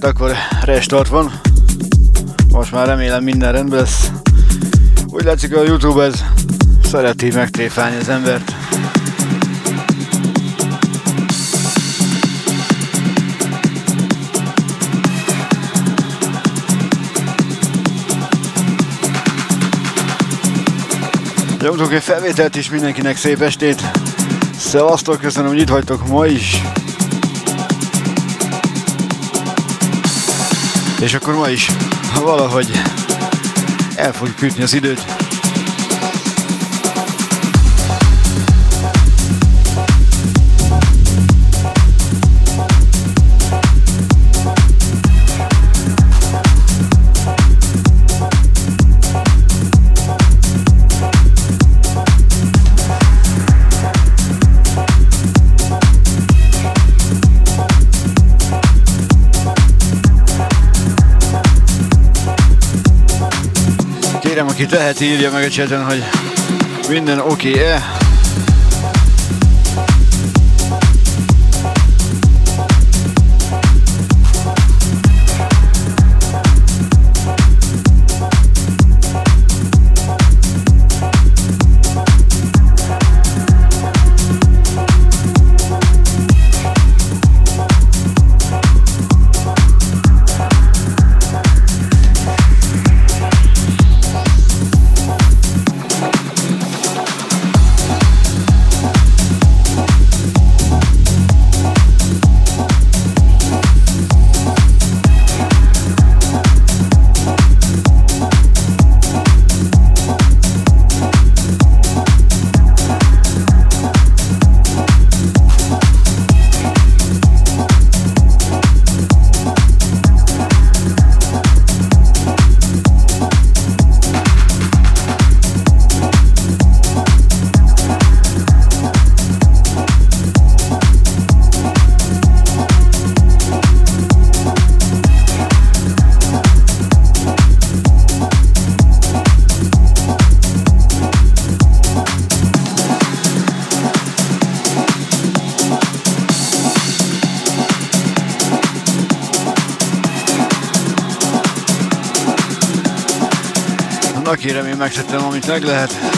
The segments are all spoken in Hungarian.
hát akkor restart van. Most már remélem minden rendben lesz. Úgy látszik a Youtube ez szereti megtréfálni az embert. Nyomtunk egy felvételt is mindenkinek szép estét. Szevasztok, köszönöm, hogy itt vagytok ma is. És akkor ma is valahogy el fogjuk ütni az időt. Aki tehet, írja meg a hogy minden oké-e. Okay megtettem, amit meg lehet.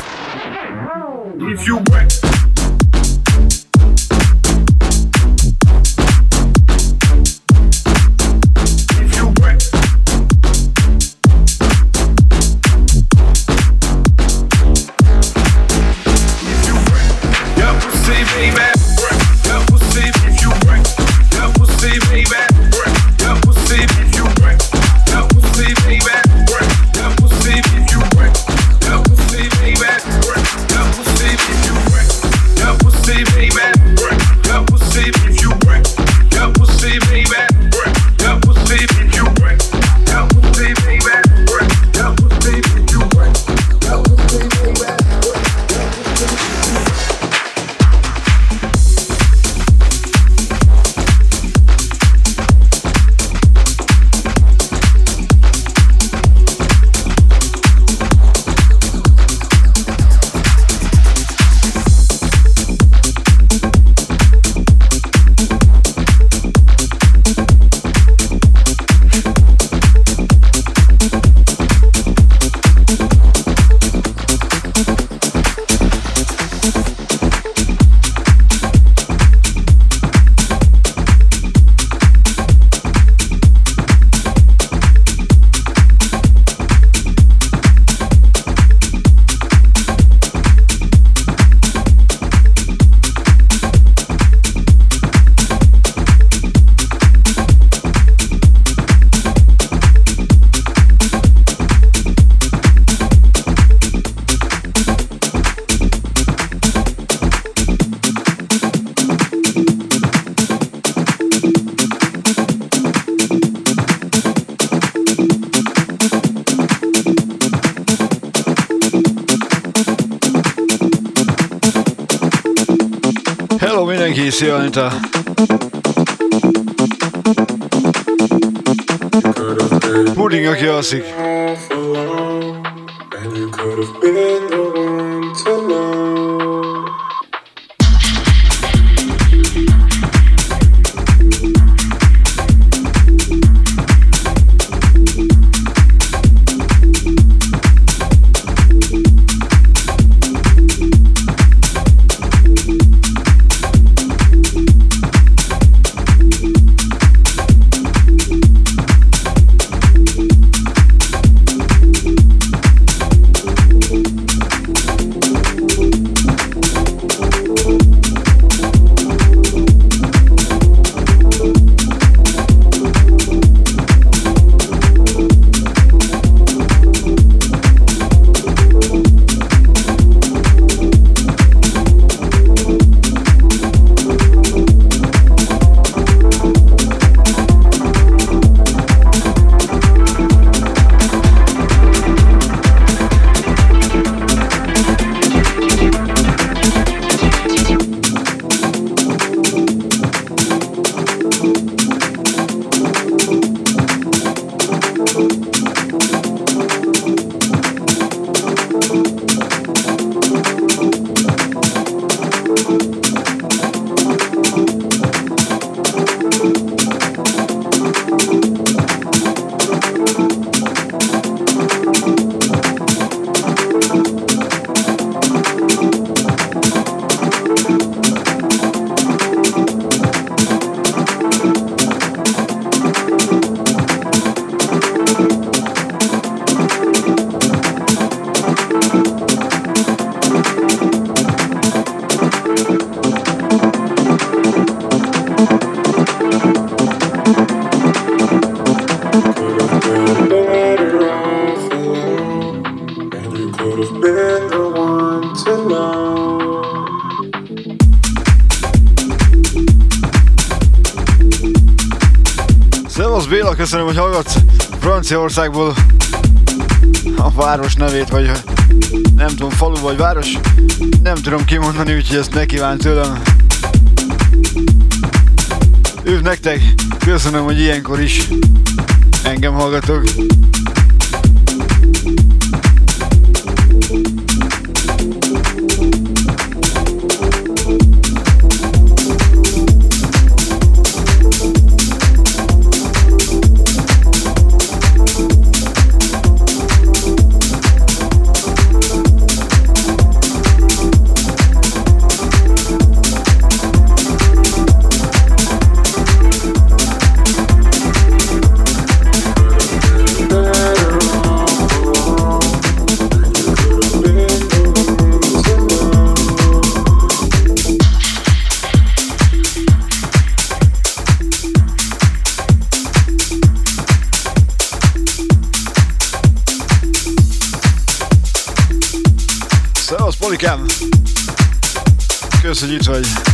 if you wet. Franciaországból a város nevét, vagy nem tudom, falu vagy város, nem tudom kimondani, úgyhogy ezt ne kíván tőlem. Üdv nektek, köszönöm, hogy ilyenkor is engem hallgatok. Hogy itt vagy.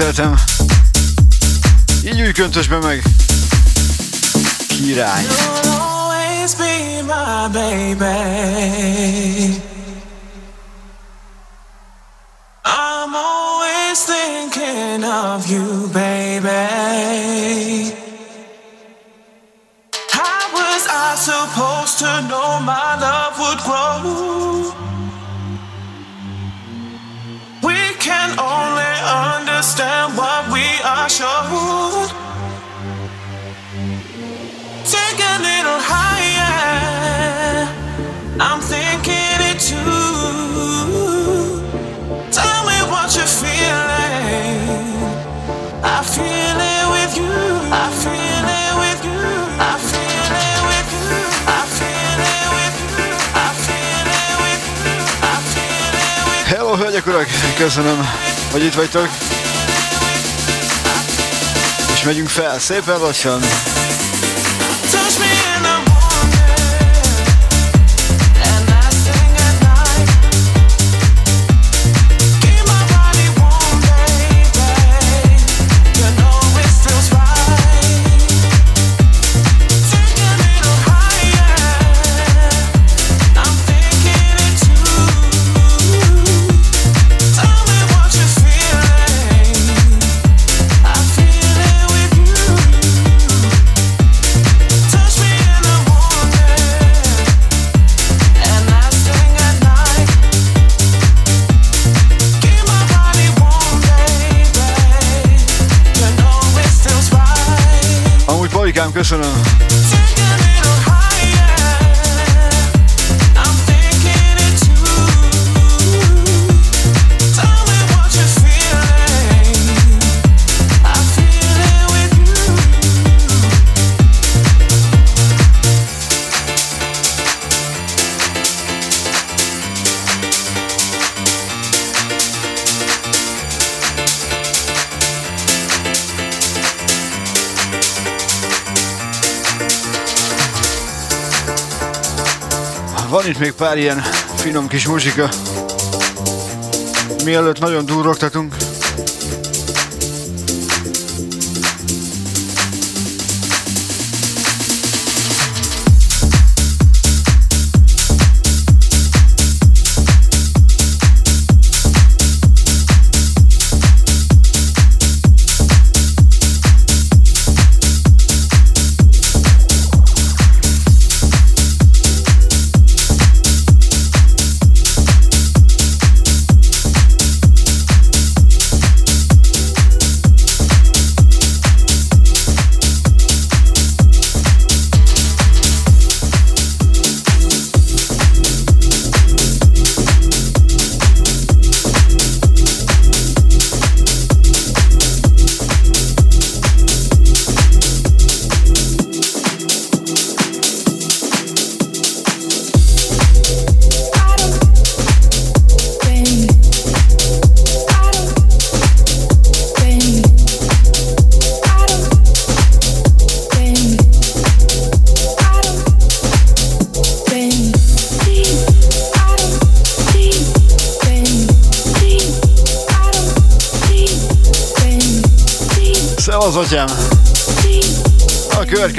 certain Separation. van itt még pár ilyen finom kis muzsika. Mielőtt nagyon durrogtatunk,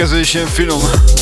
okazuje się film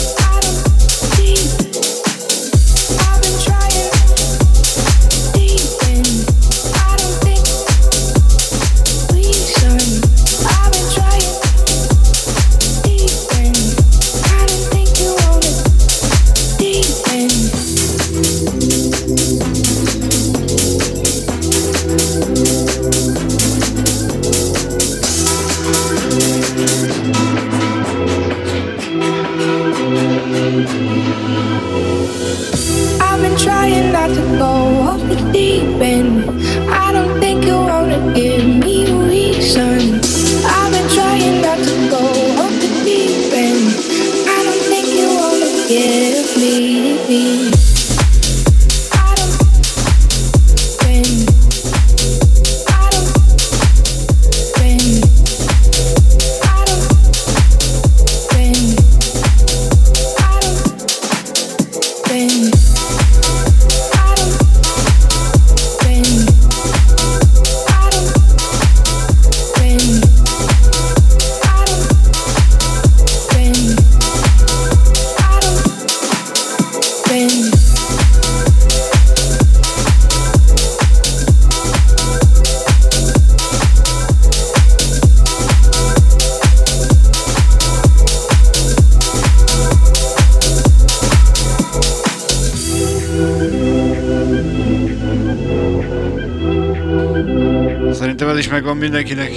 mindenkinek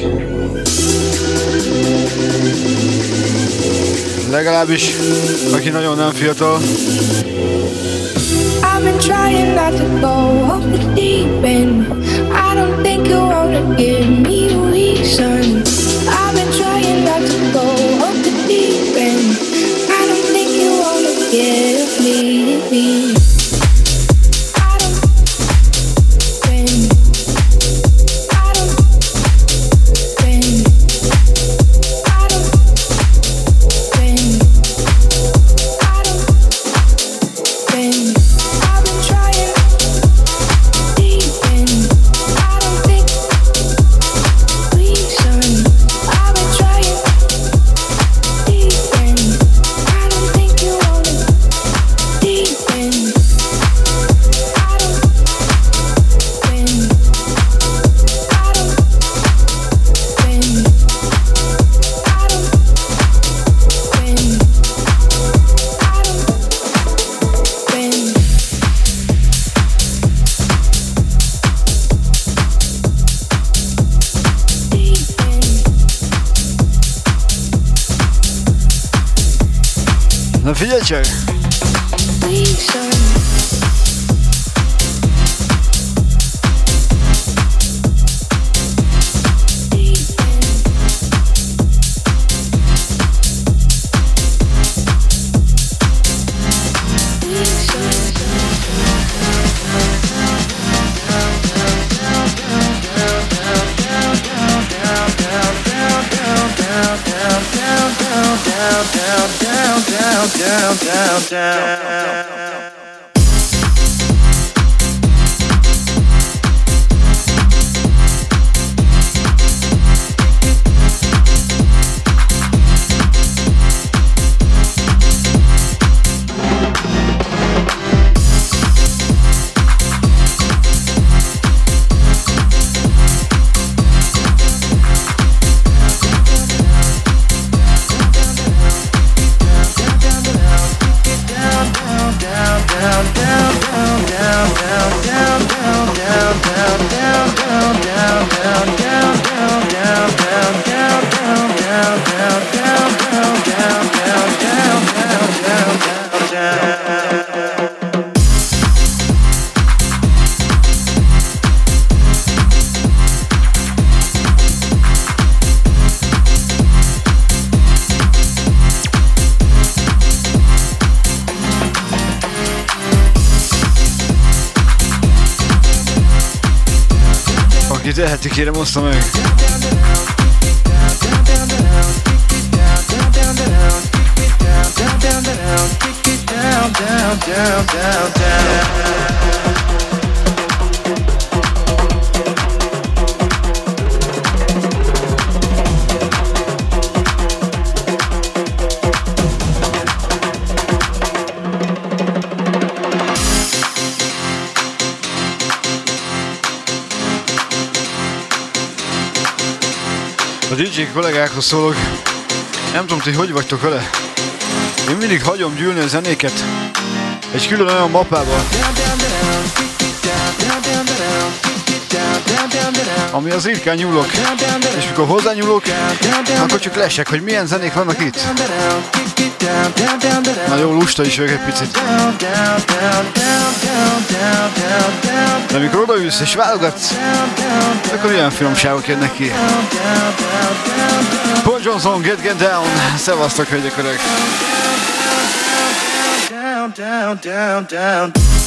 kérem, oszta meg. down, down, down, down, down. Kollégákhoz szólok, nem tudom, hogy hogy vagytok vele. Én mindig hagyom gyűlni a zenéket egy külön olyan mappába. Ami az írkán nyúlok, és mikor hozzá nyúlok, akkor csak lesek, hogy milyen zenék vannak itt. Nagyon lusta is vagyok egy picit. De amikor odaülsz és válogatsz, akkor ilyen finomságok jönnek ki. Paul Johnson, Get Get Down. Szevasztok, hölgyek, öreg. Down, down, down, down.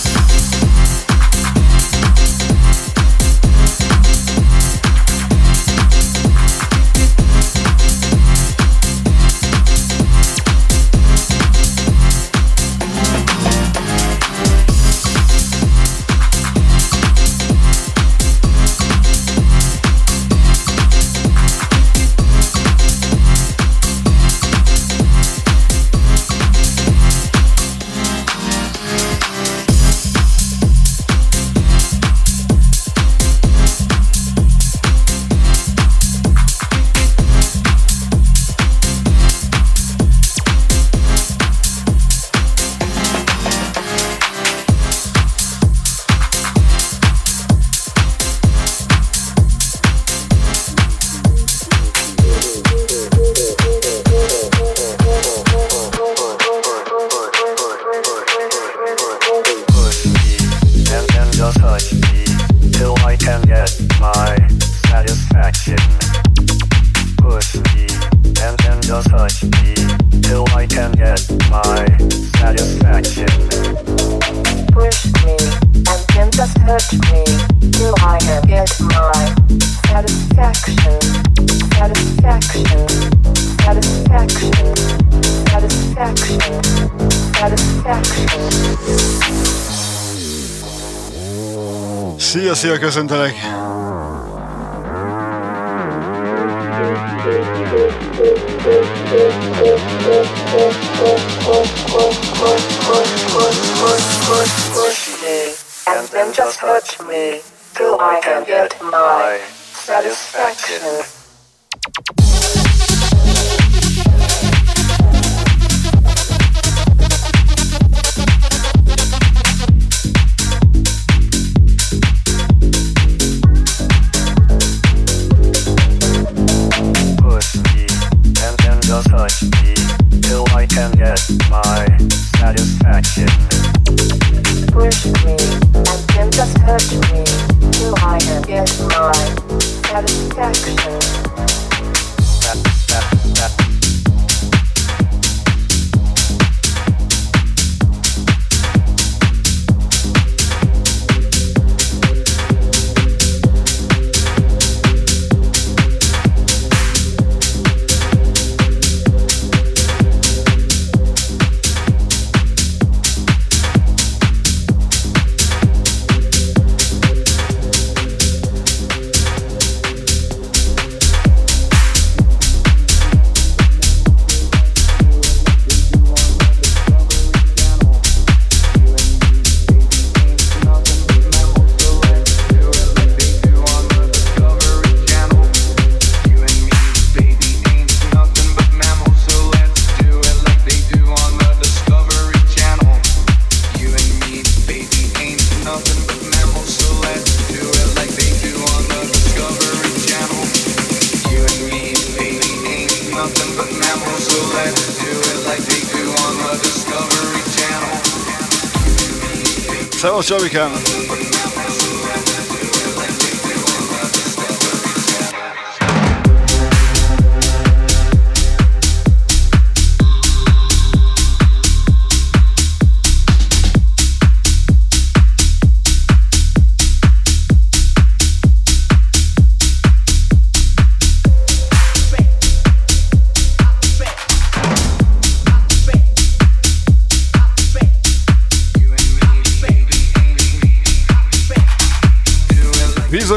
because I'm like,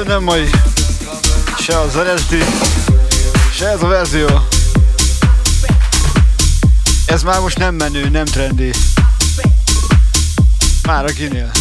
nem mai. Se az eredeti, se ez a verzió. Ez már most nem menő, nem trendi. Már akinél. sem.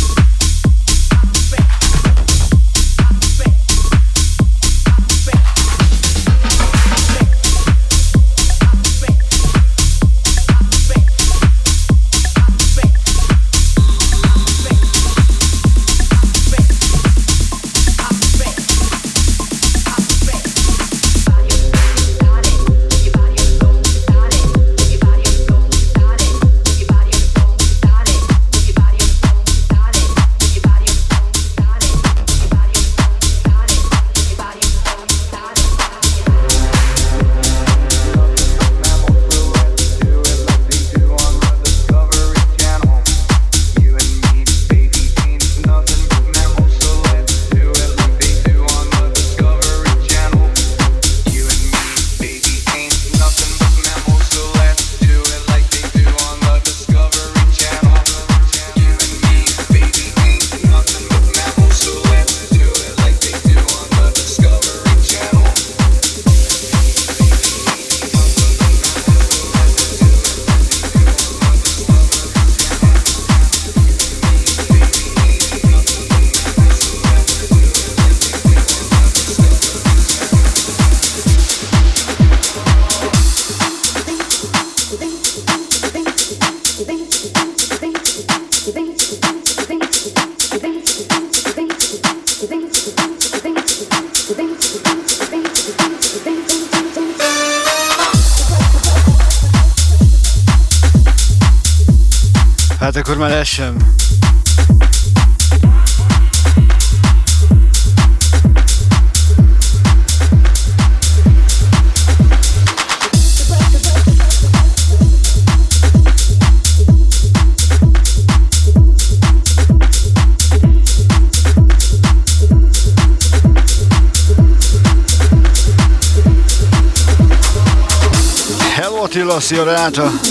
sfiorato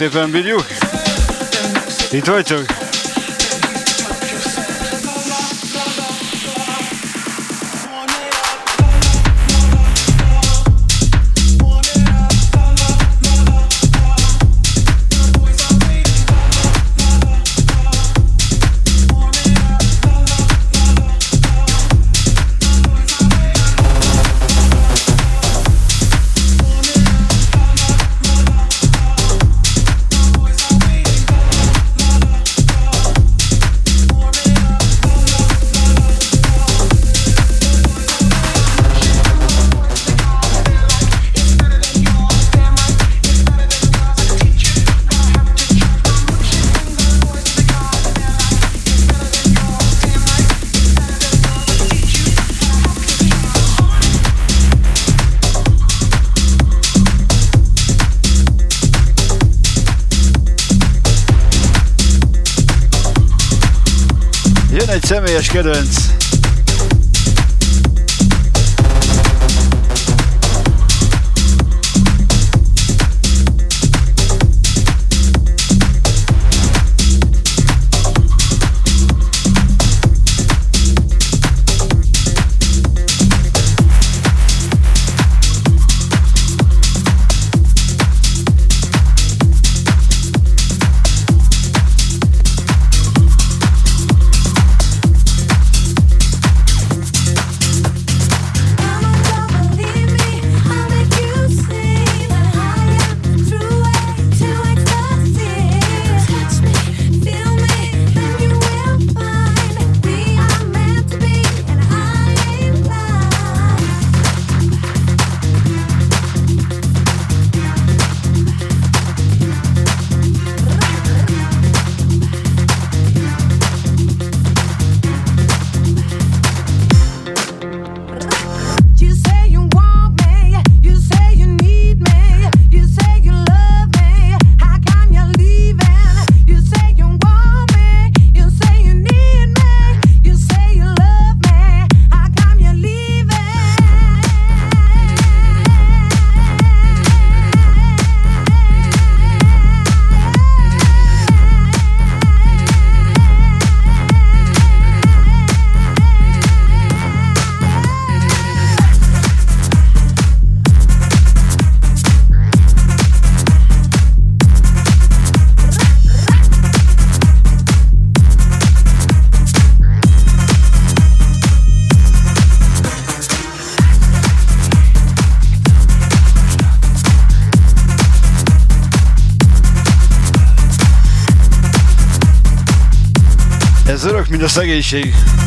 szépen, bírjuk? Itt vagytok? Személyes kedvenc. Ez örök,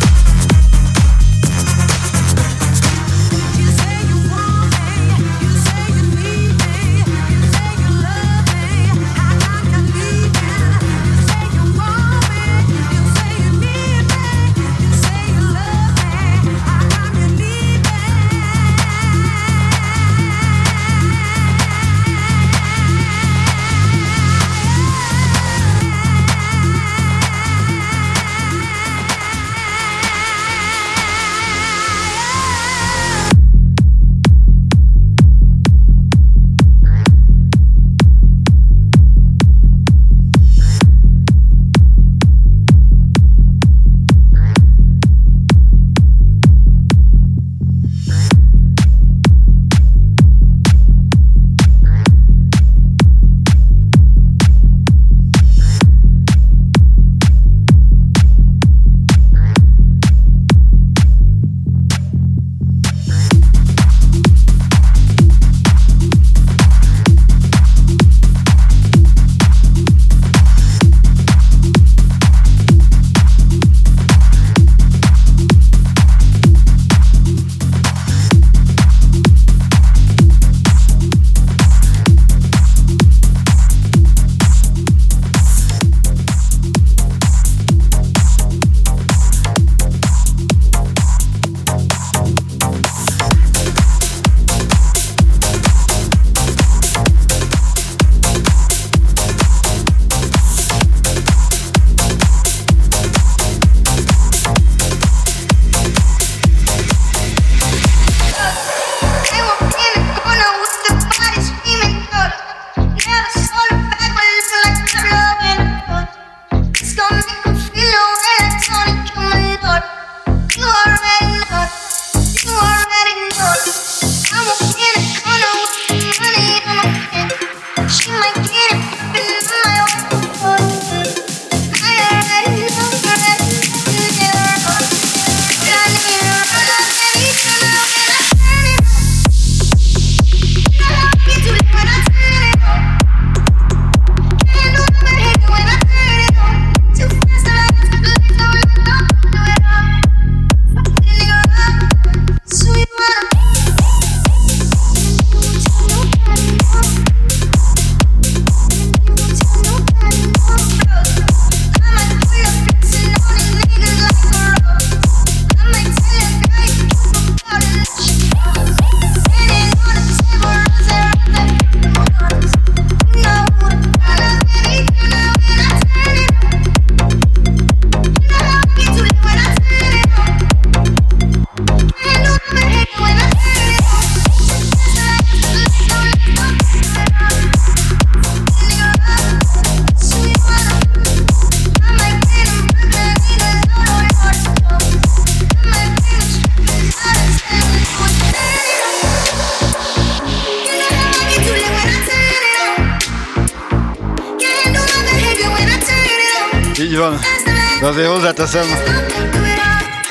hozzáteszem,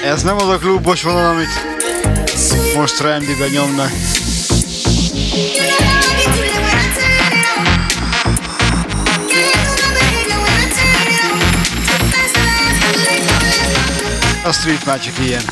ez nem az a klubos vonal, amit most trendiben nyomnak. A street csak ilyen.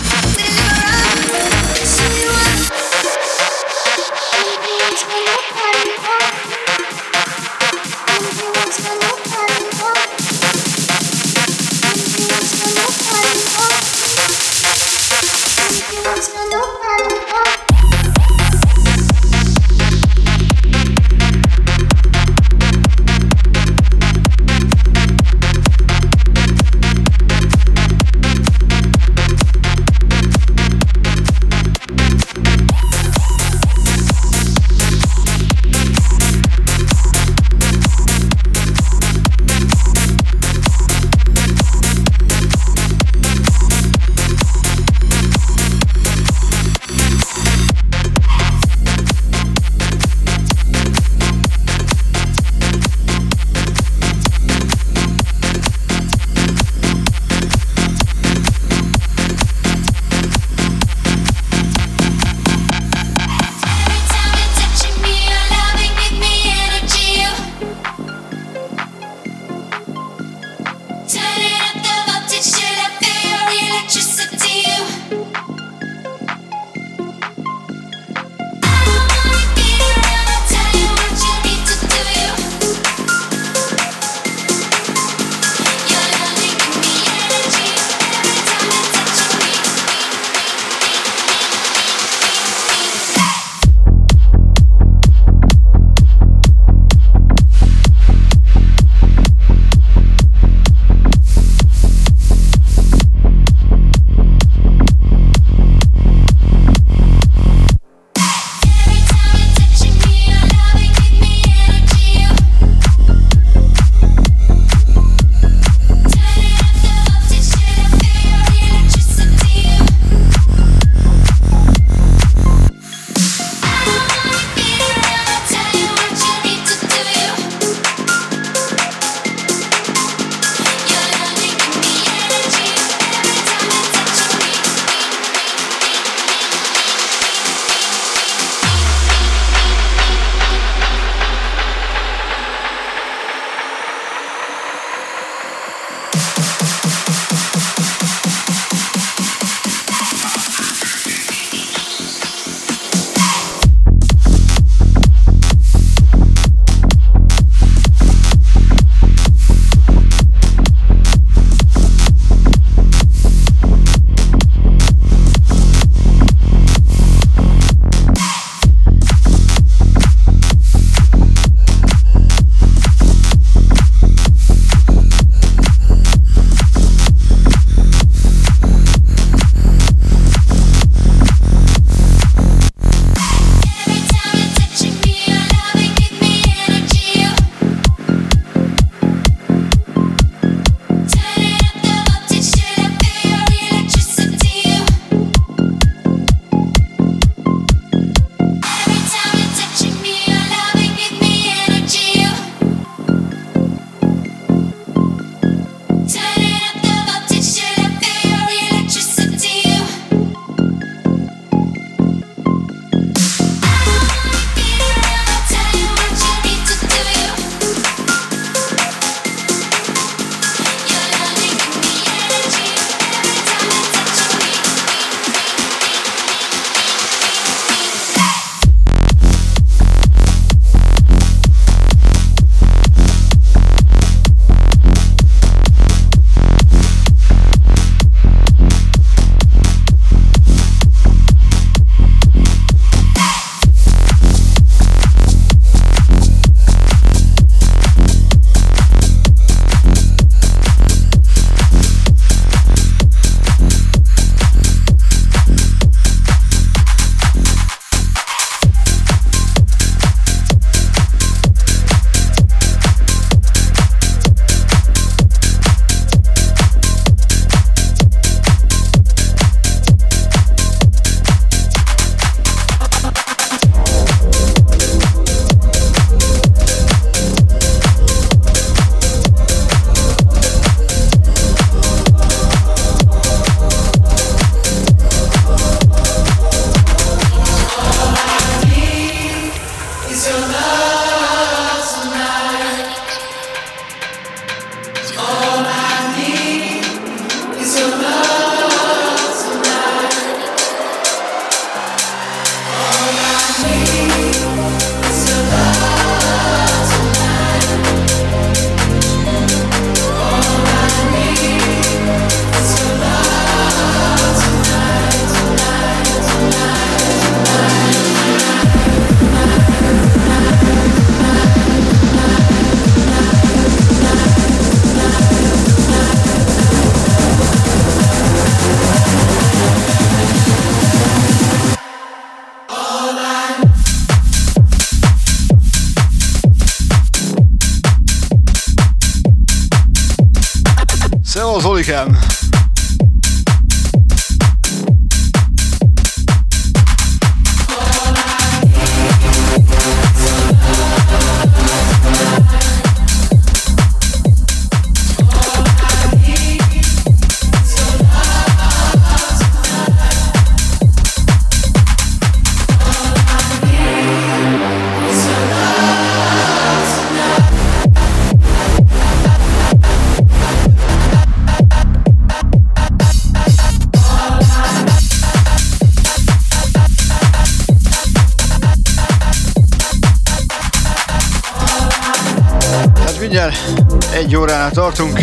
Tartunk.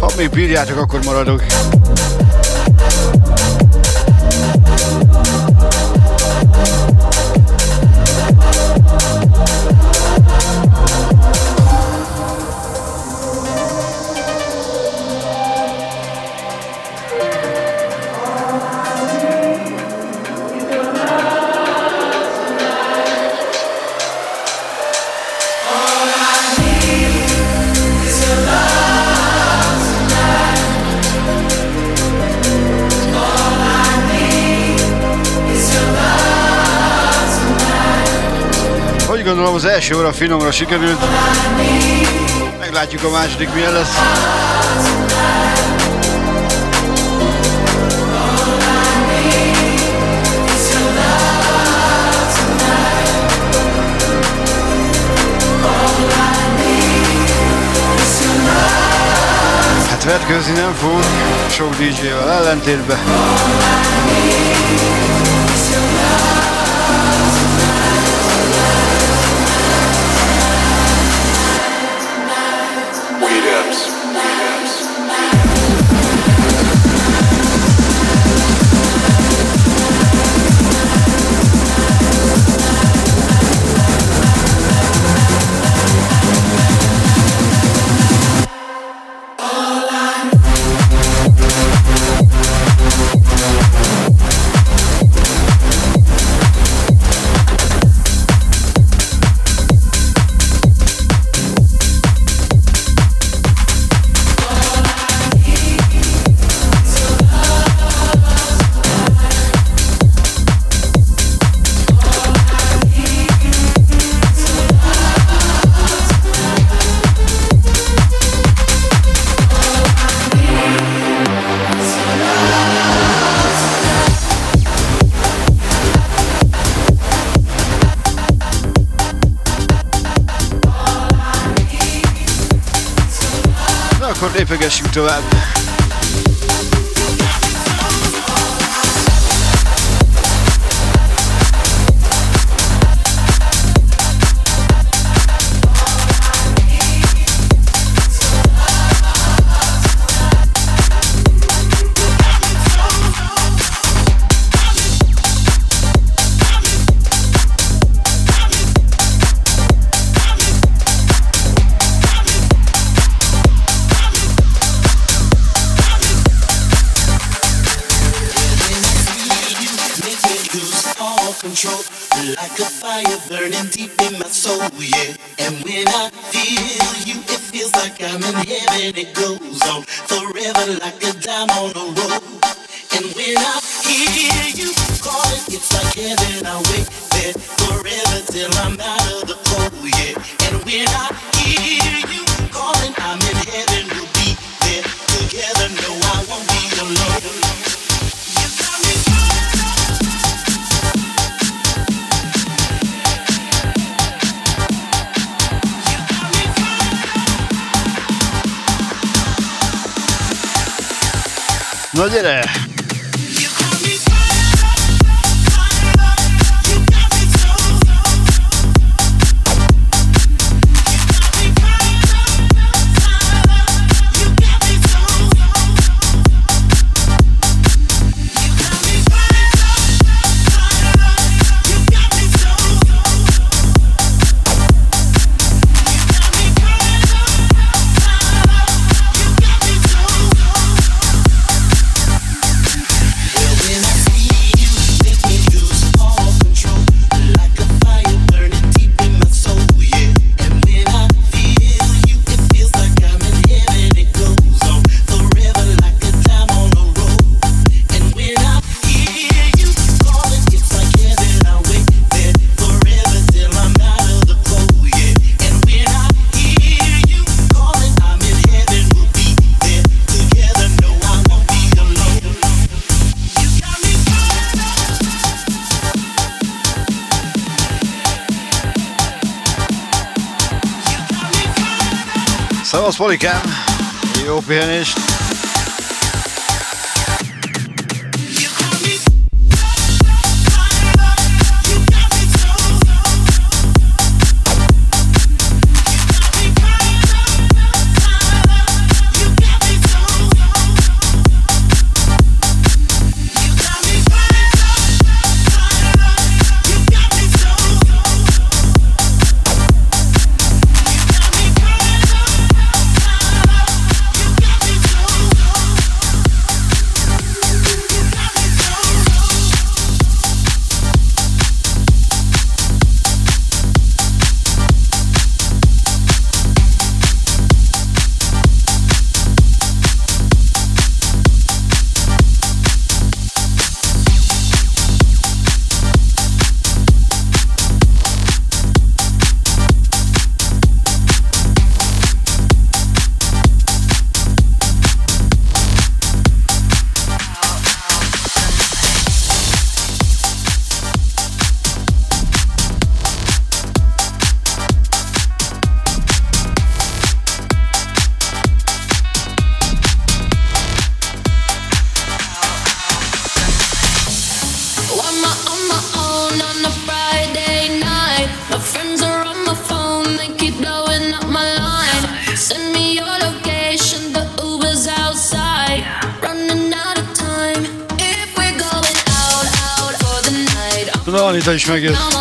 Ha még bírjátok, akkor maradok. Gondolom az első óra finomra sikerült. Meglátjuk a második milyen lesz. Hát vetkőzni nem fog, sok DJ-vel ellentétben. So that Polikám! Jó pihenést! Is megjött.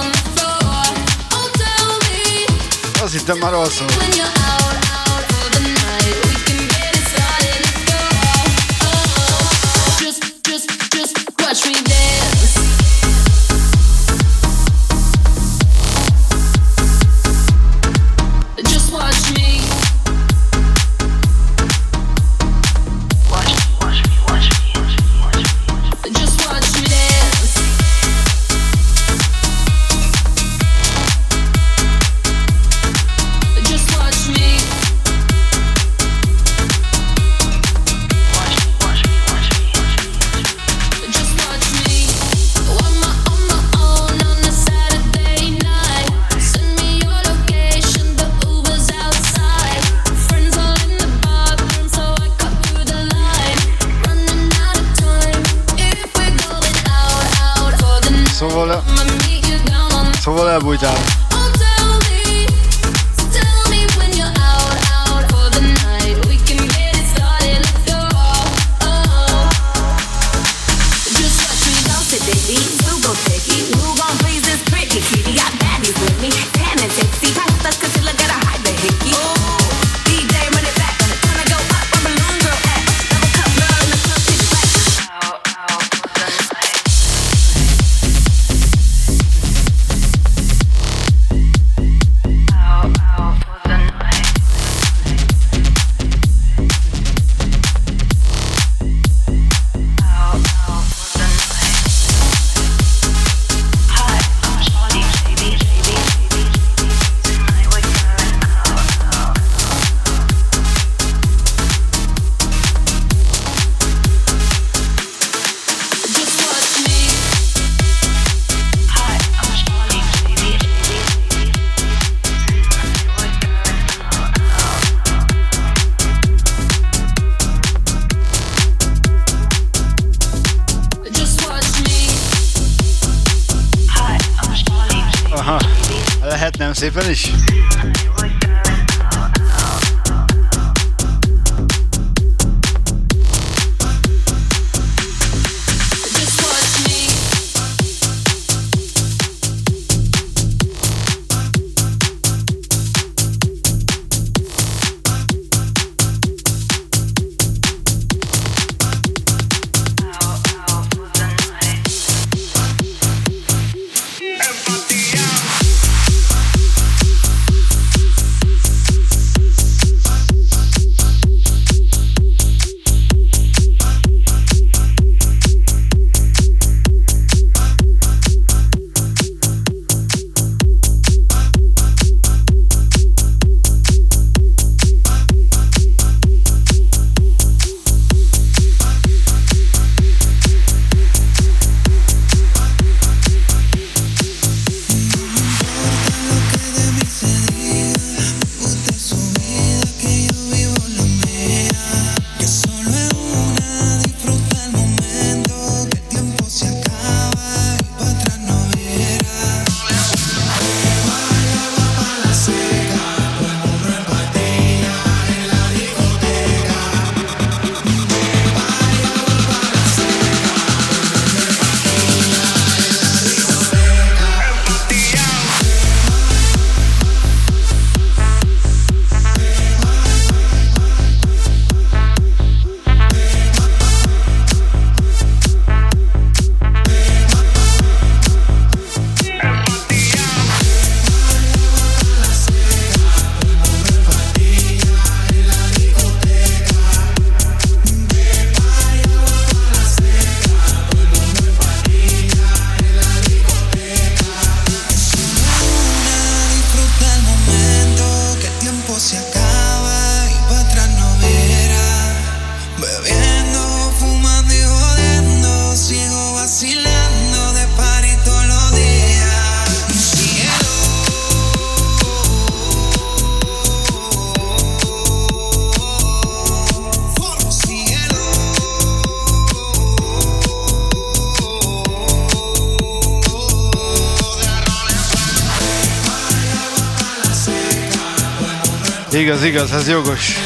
Igaz, igaz, ez jogos.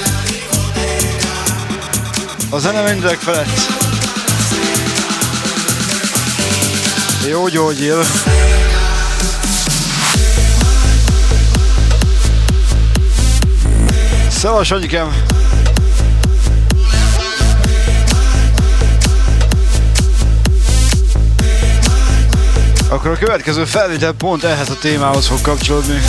A zene mindek felett. Jó gyógyél. Szavas, anyikám! Akkor a következő felvétel pont ehhez a témához fog kapcsolódni.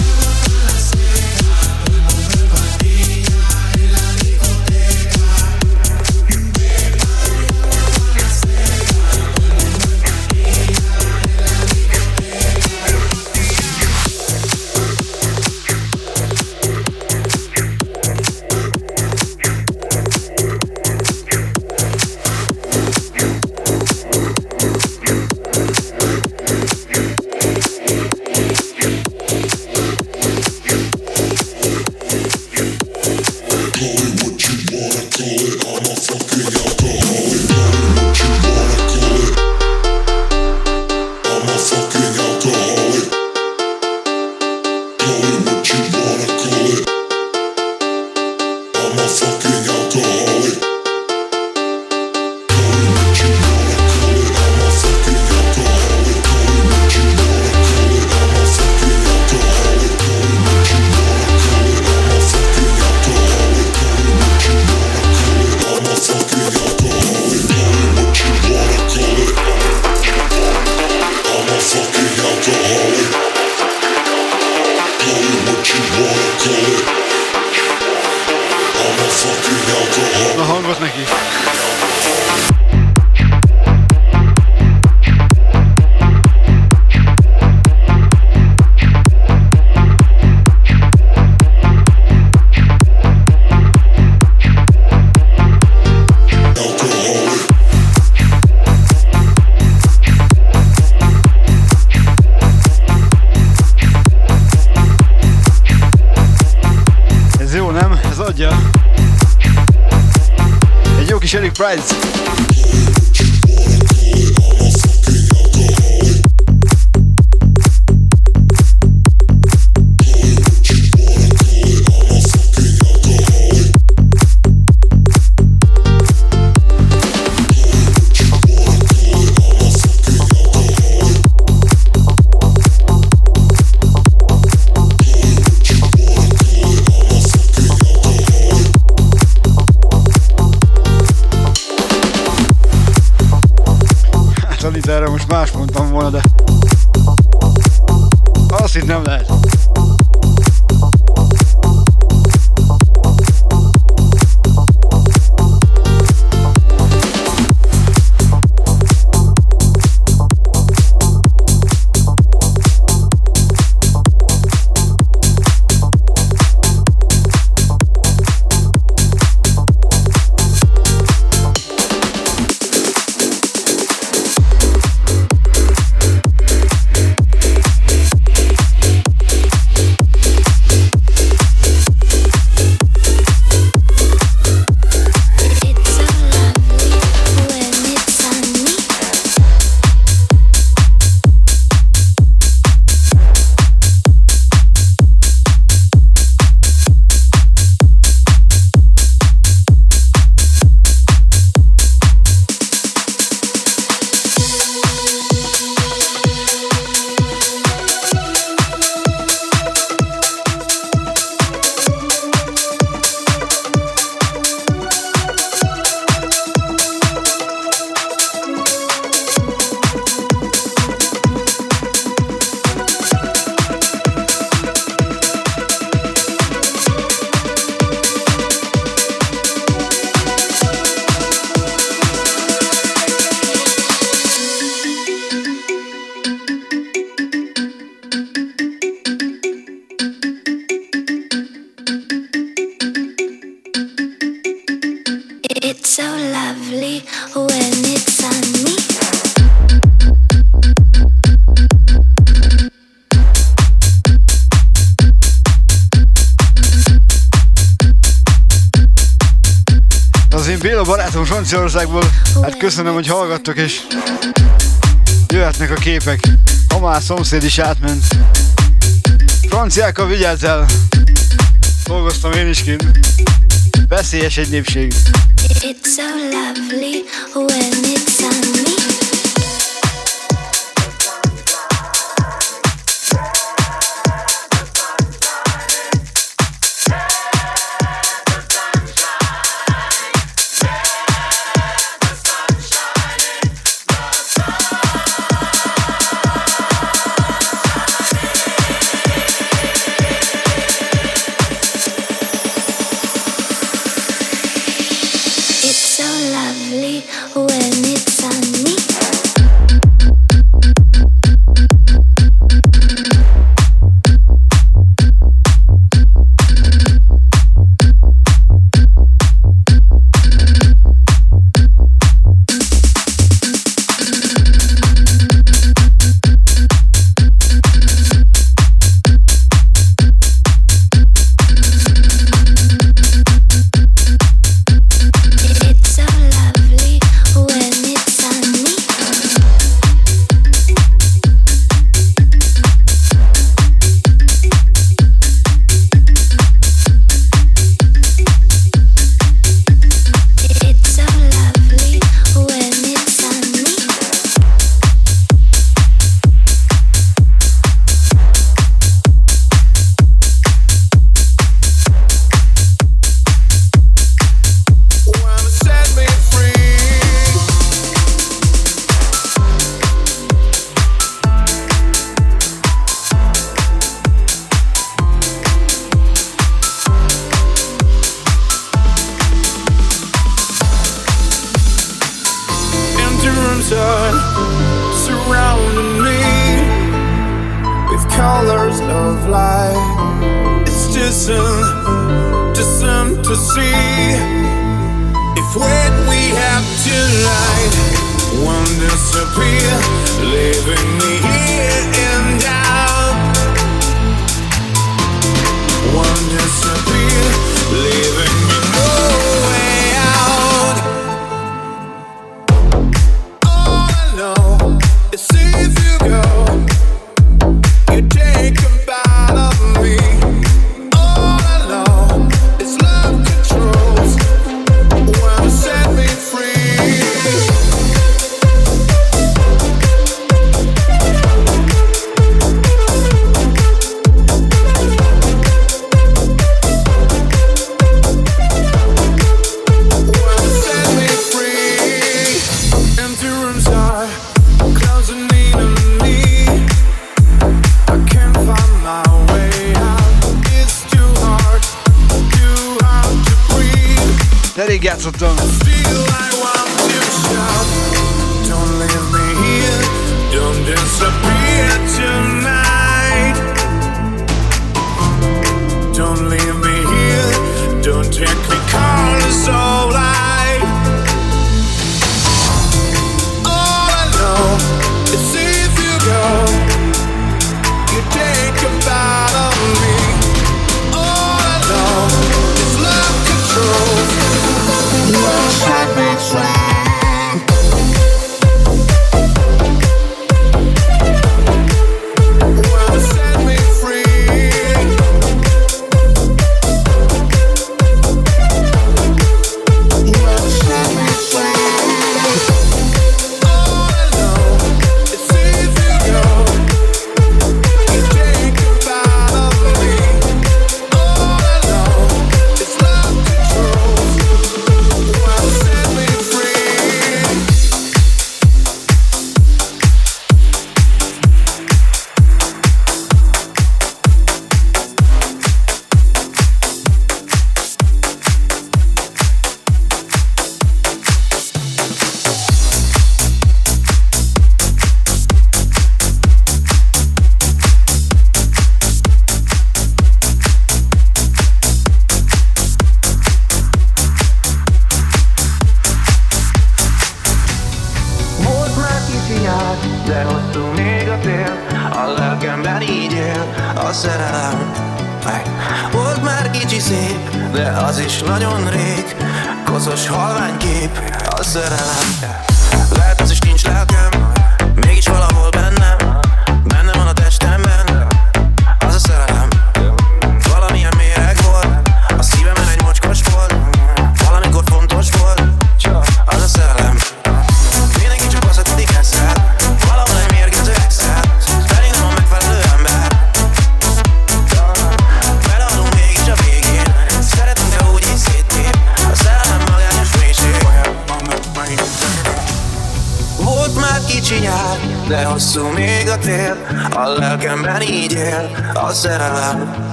Franciaországból. Hát köszönöm, hogy hallgattok, és jöhetnek a képek. Ha már szomszéd is átment. Franciákkal vigyázz! Dolgoztam én is kint. Veszélyes egy népség.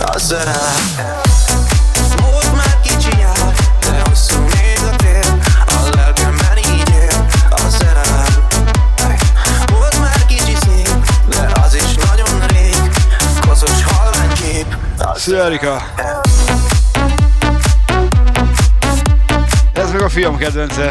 a szerelem Most már kicsi nyár, de hosszú néz a A lelkemben így él a szerelem Volt már kicsi szép, de az is nagyon rég. Koszos halványkép a szerelem Ez meg a fiam kedvence.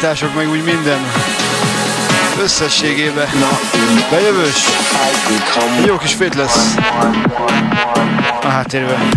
kiállítások, meg úgy minden összességében bejövős. Jó kis fét lesz a háttérben.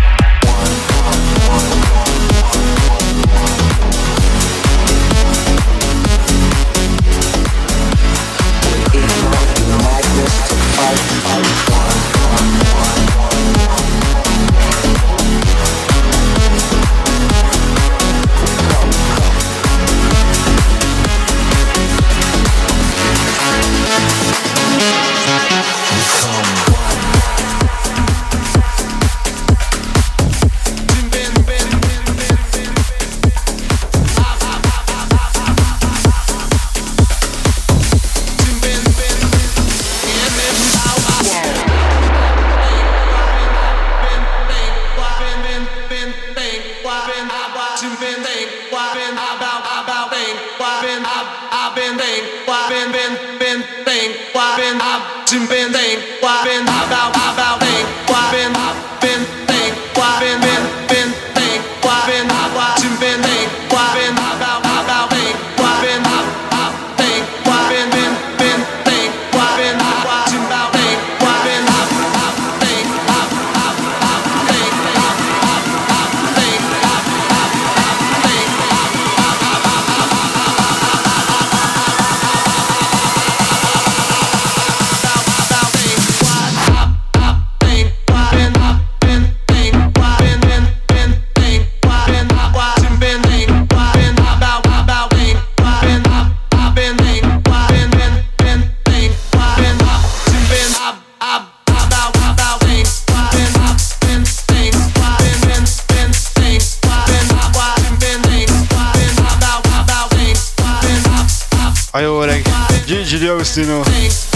Agostino. Köszönöm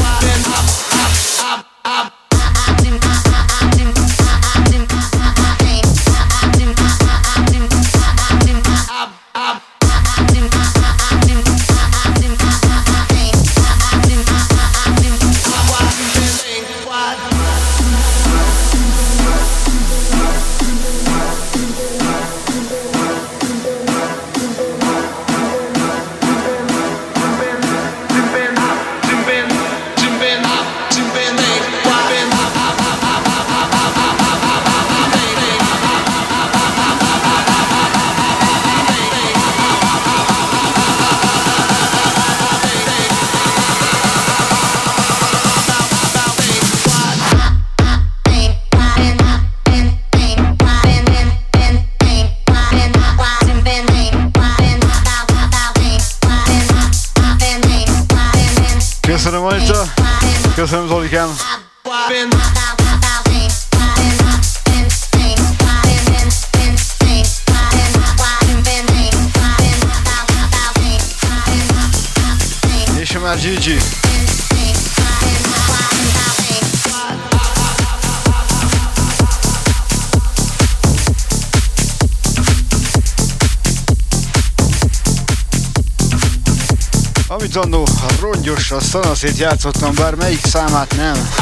szanaszét játszottam, bár melyik számát nem.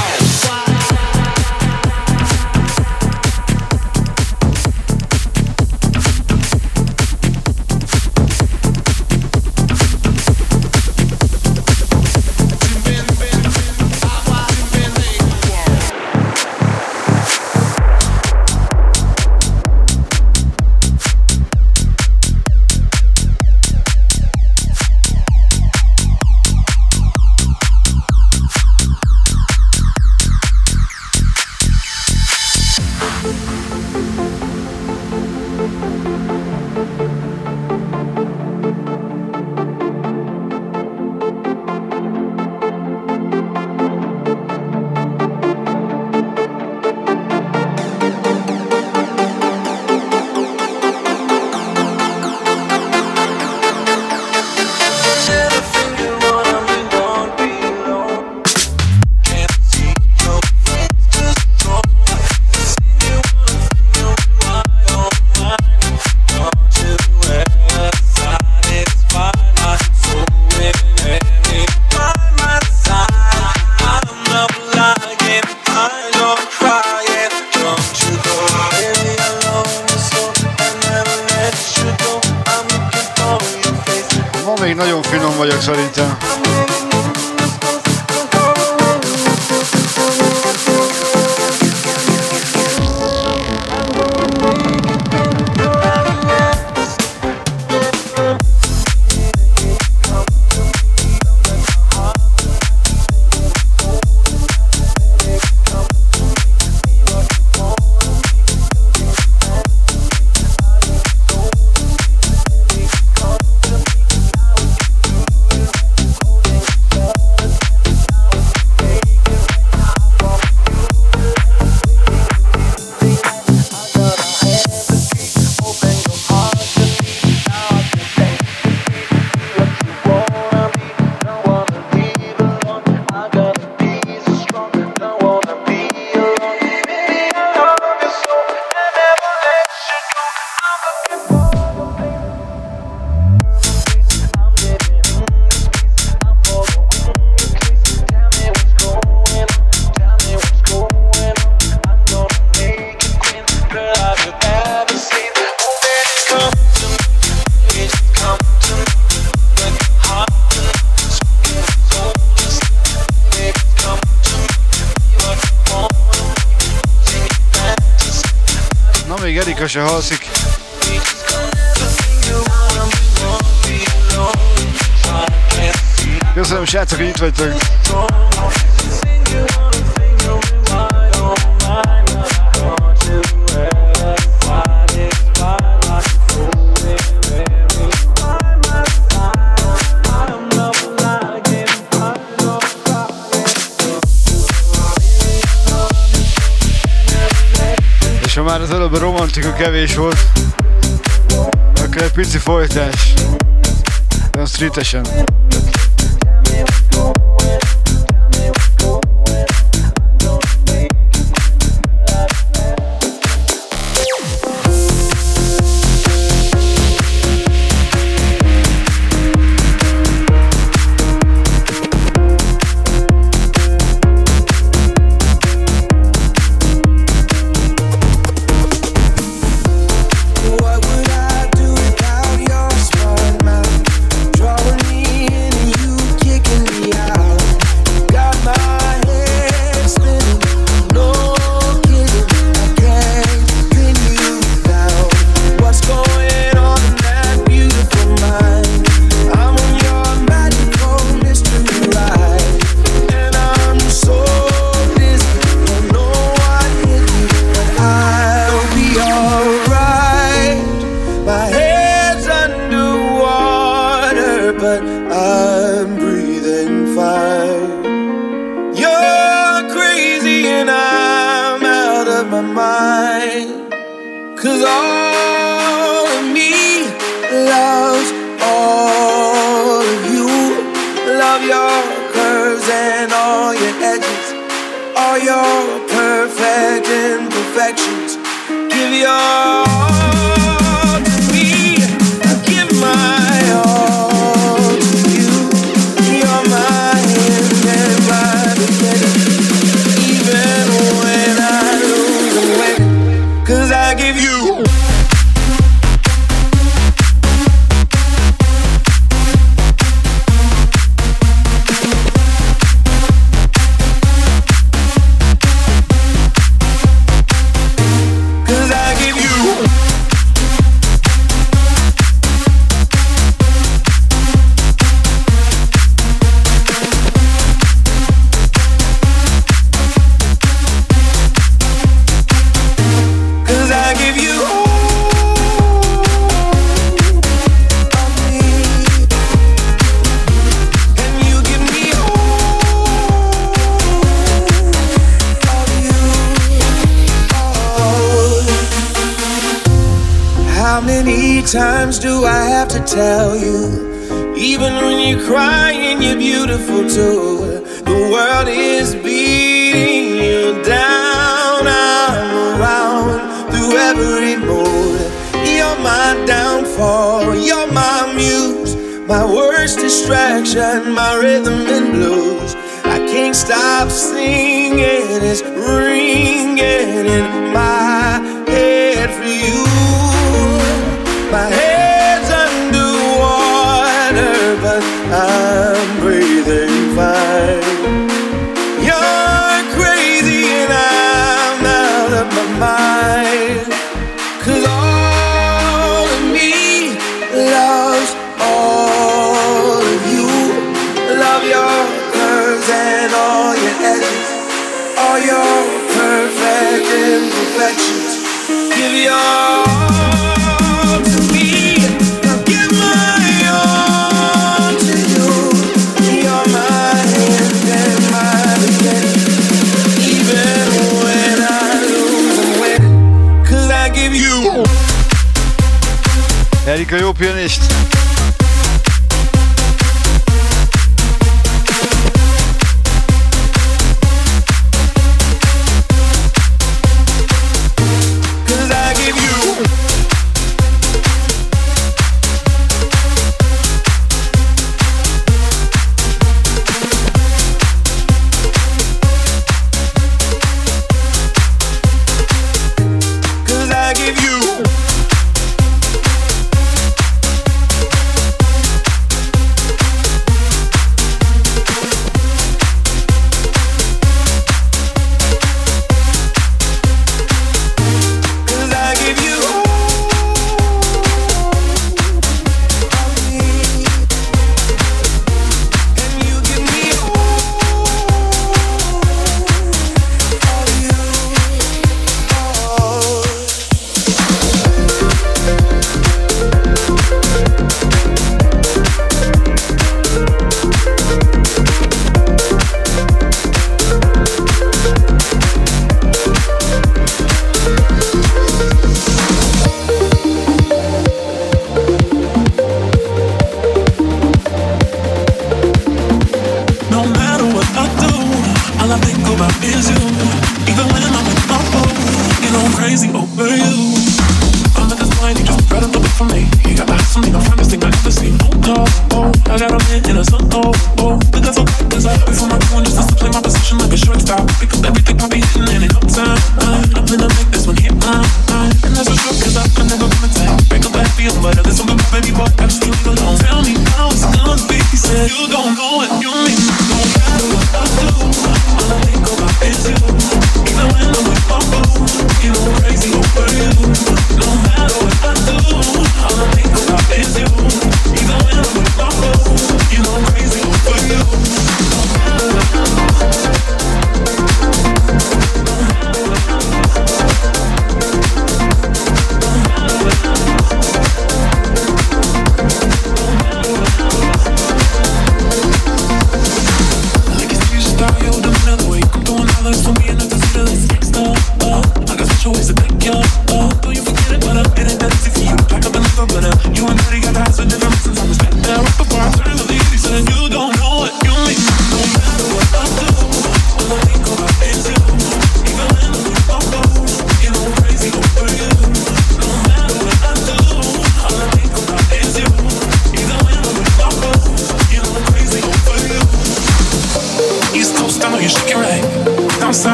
se halszik. Köszönöm srácok, hogy itt vagytok. zenélés volt, akkor egy pici folytás, de streetesen.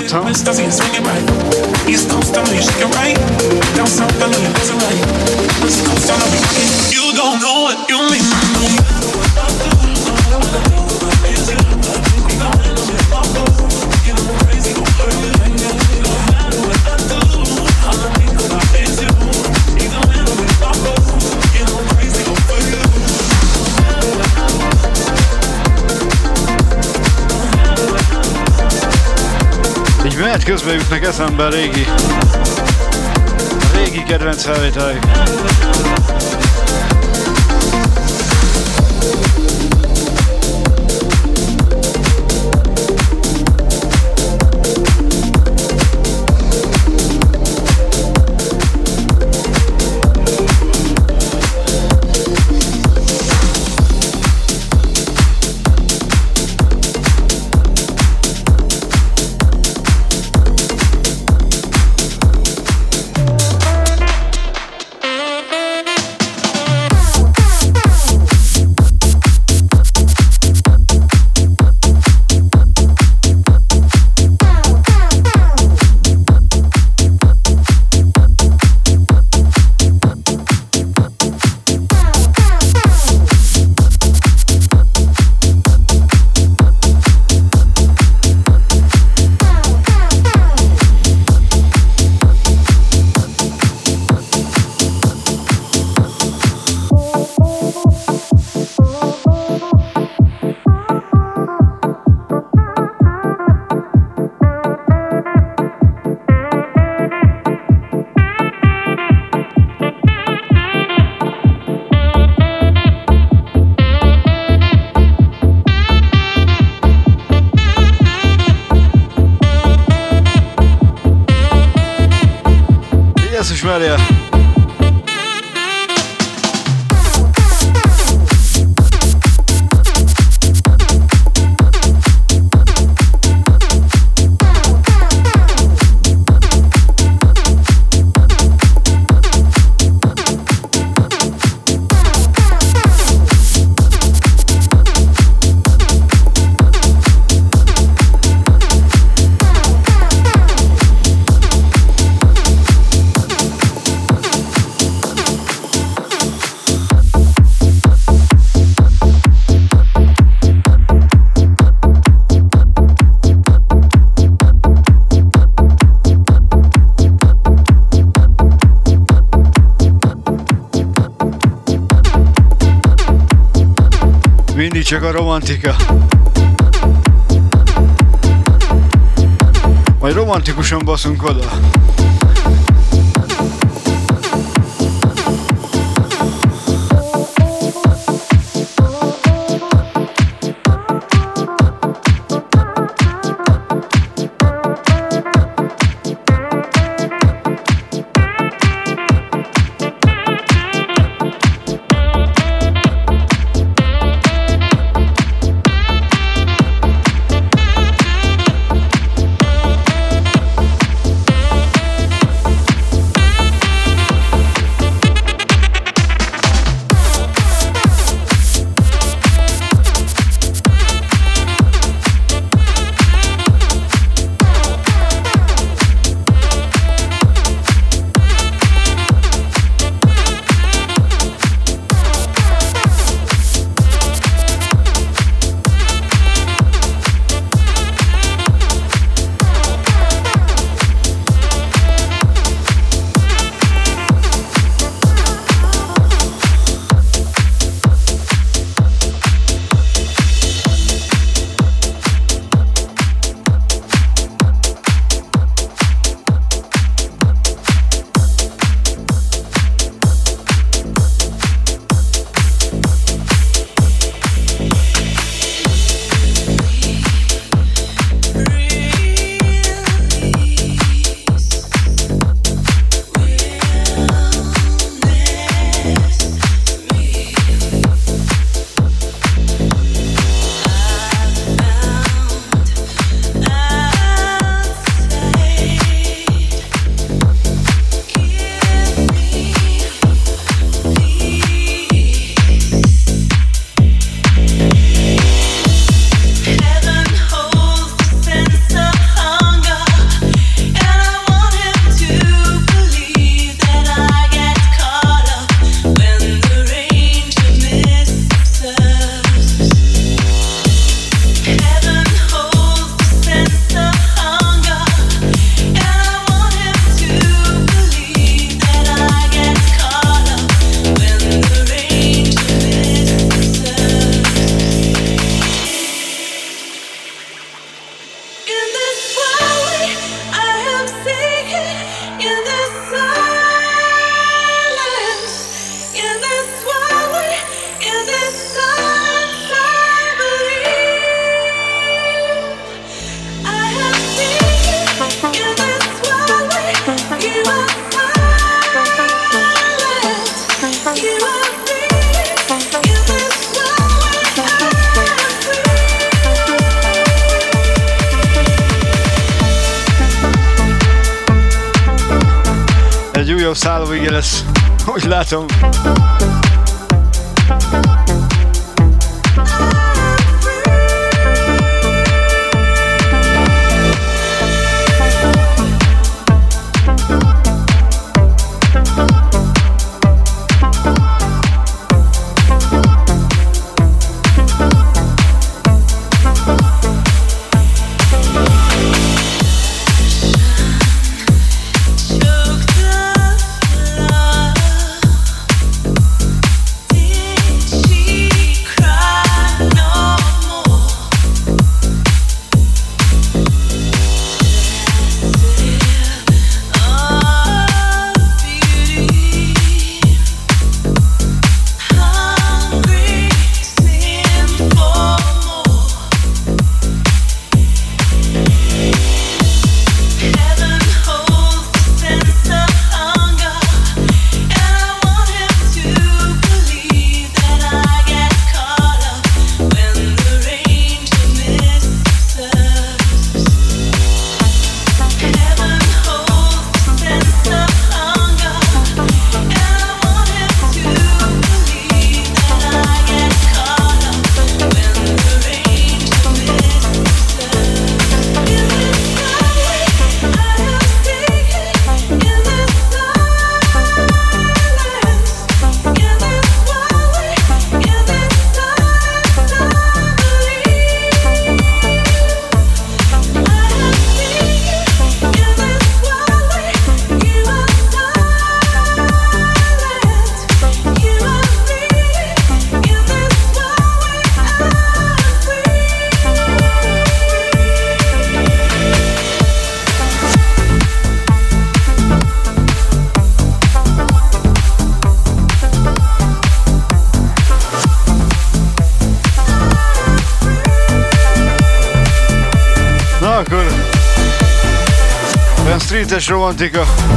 for time. közben jutnak eszembe a régi, a régi kedvenc felvételek. romantika. Majd romantikusan baszunk oda. Streetes romantika.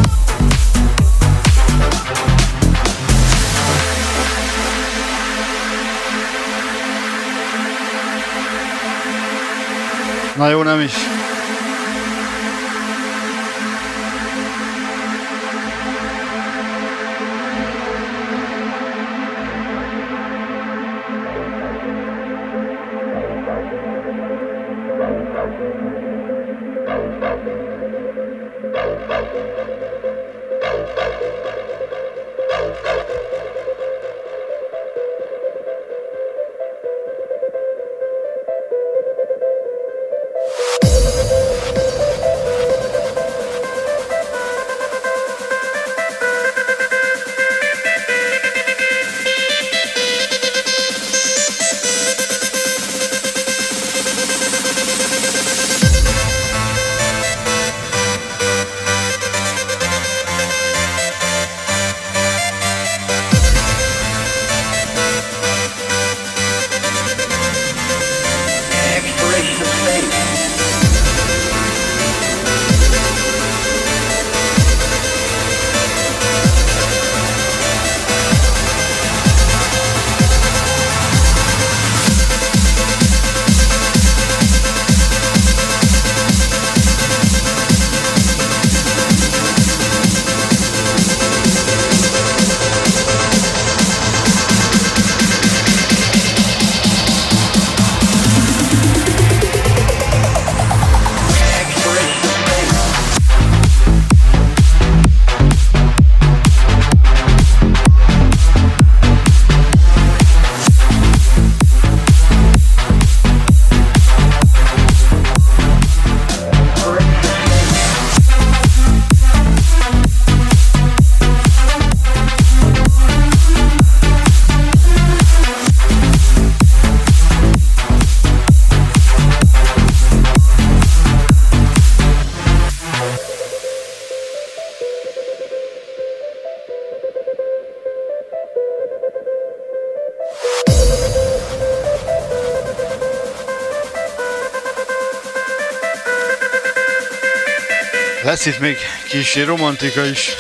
lesz itt még kis romantika is.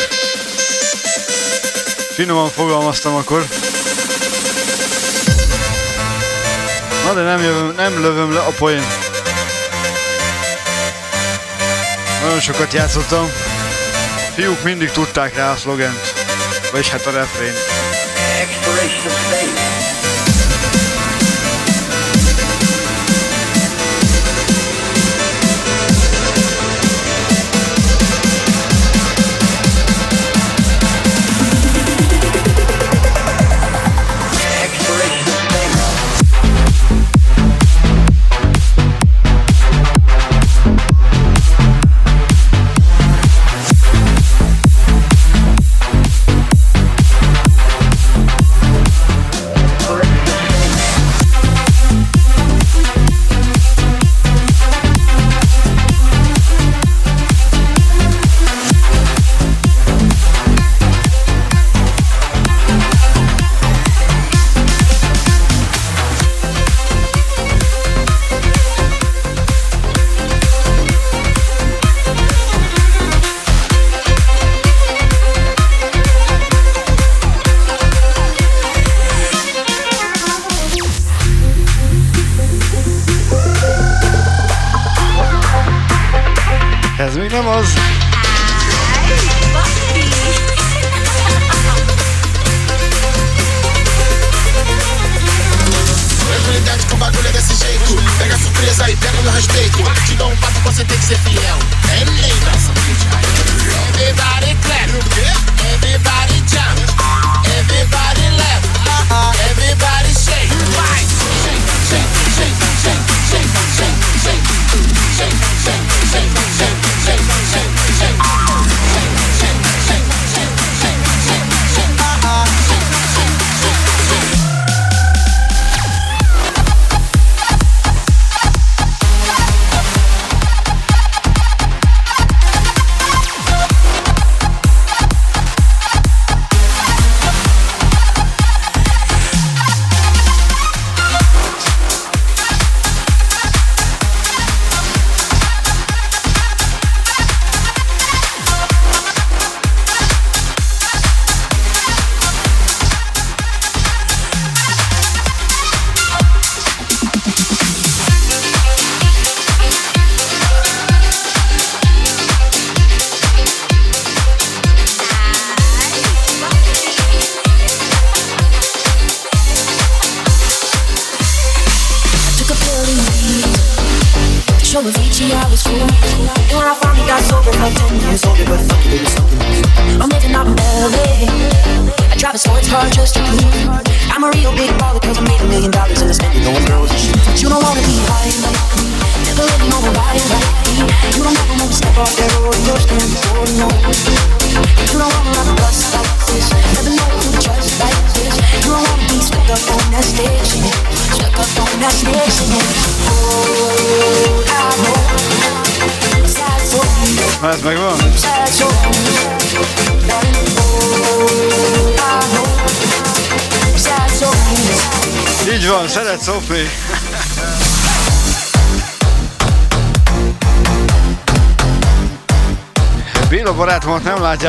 Finoman fogalmaztam akkor. Na de nem, jövöm, nem lövöm le a poén. Nagyon sokat játszottam. A fiúk mindig tudták rá a szlogent. Vagyis hát a refrént. Exploration of space.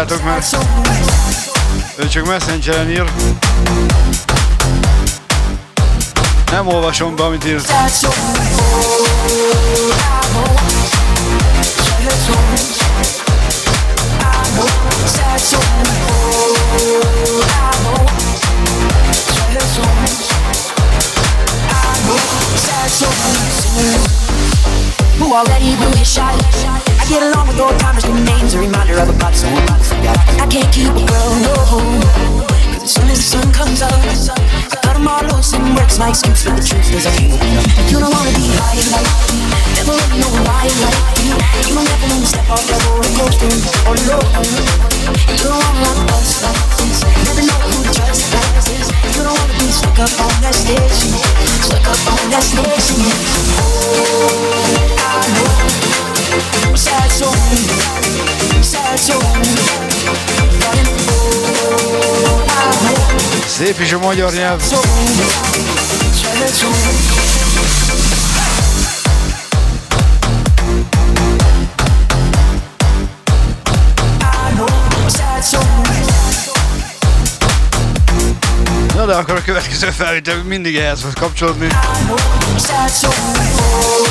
Tudjátok már? Ő csak messengeren ír. Nem olvasom be, amit írt. Szép is a magyar nyelv. Na de akkor a következő felvétel mindig ehhez fog kapcsolódni. Sad song, oh,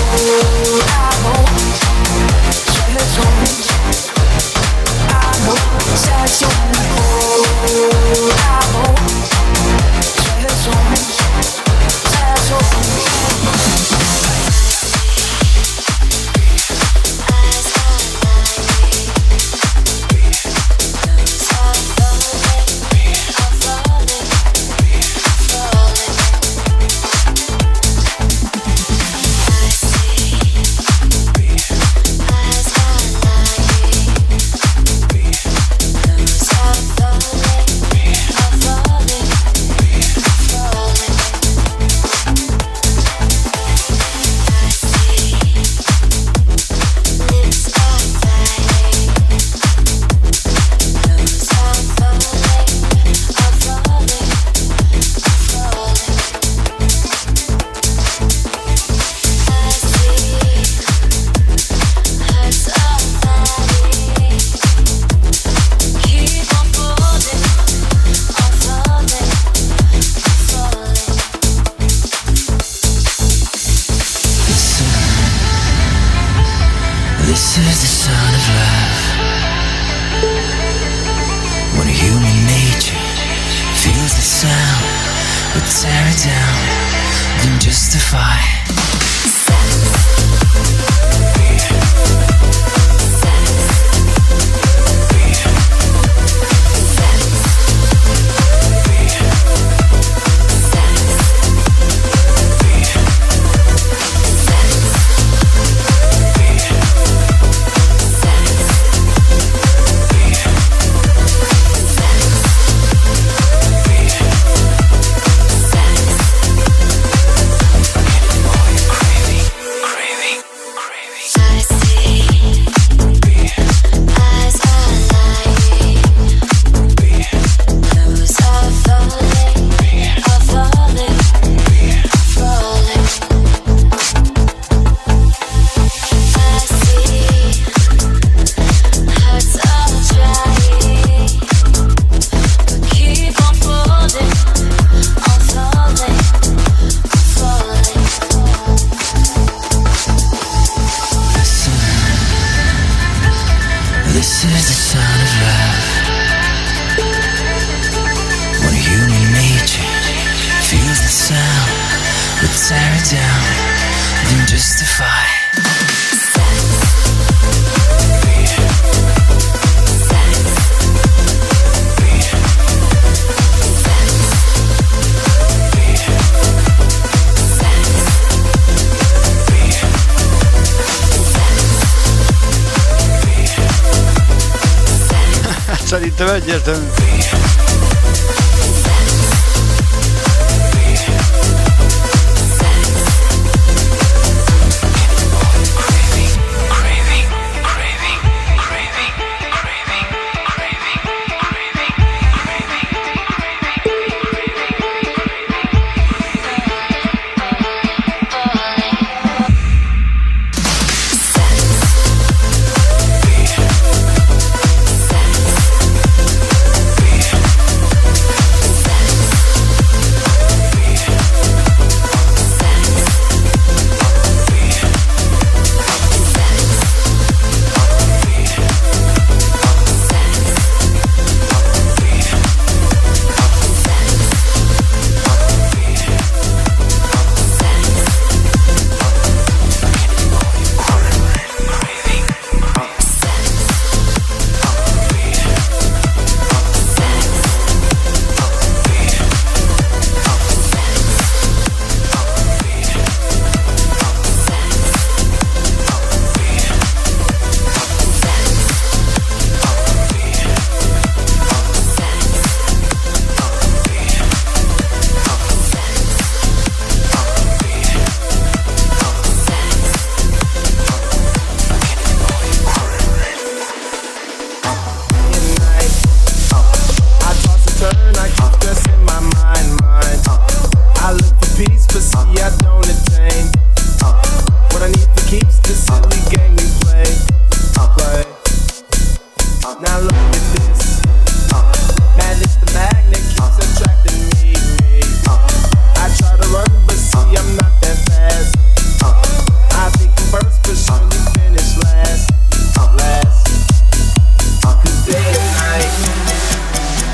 I won't Eyes open.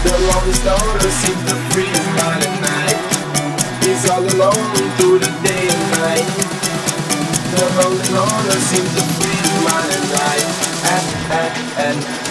The lonely star seems to freeze by the night. He's all alone through the day and night. The seems to night. And, and, and.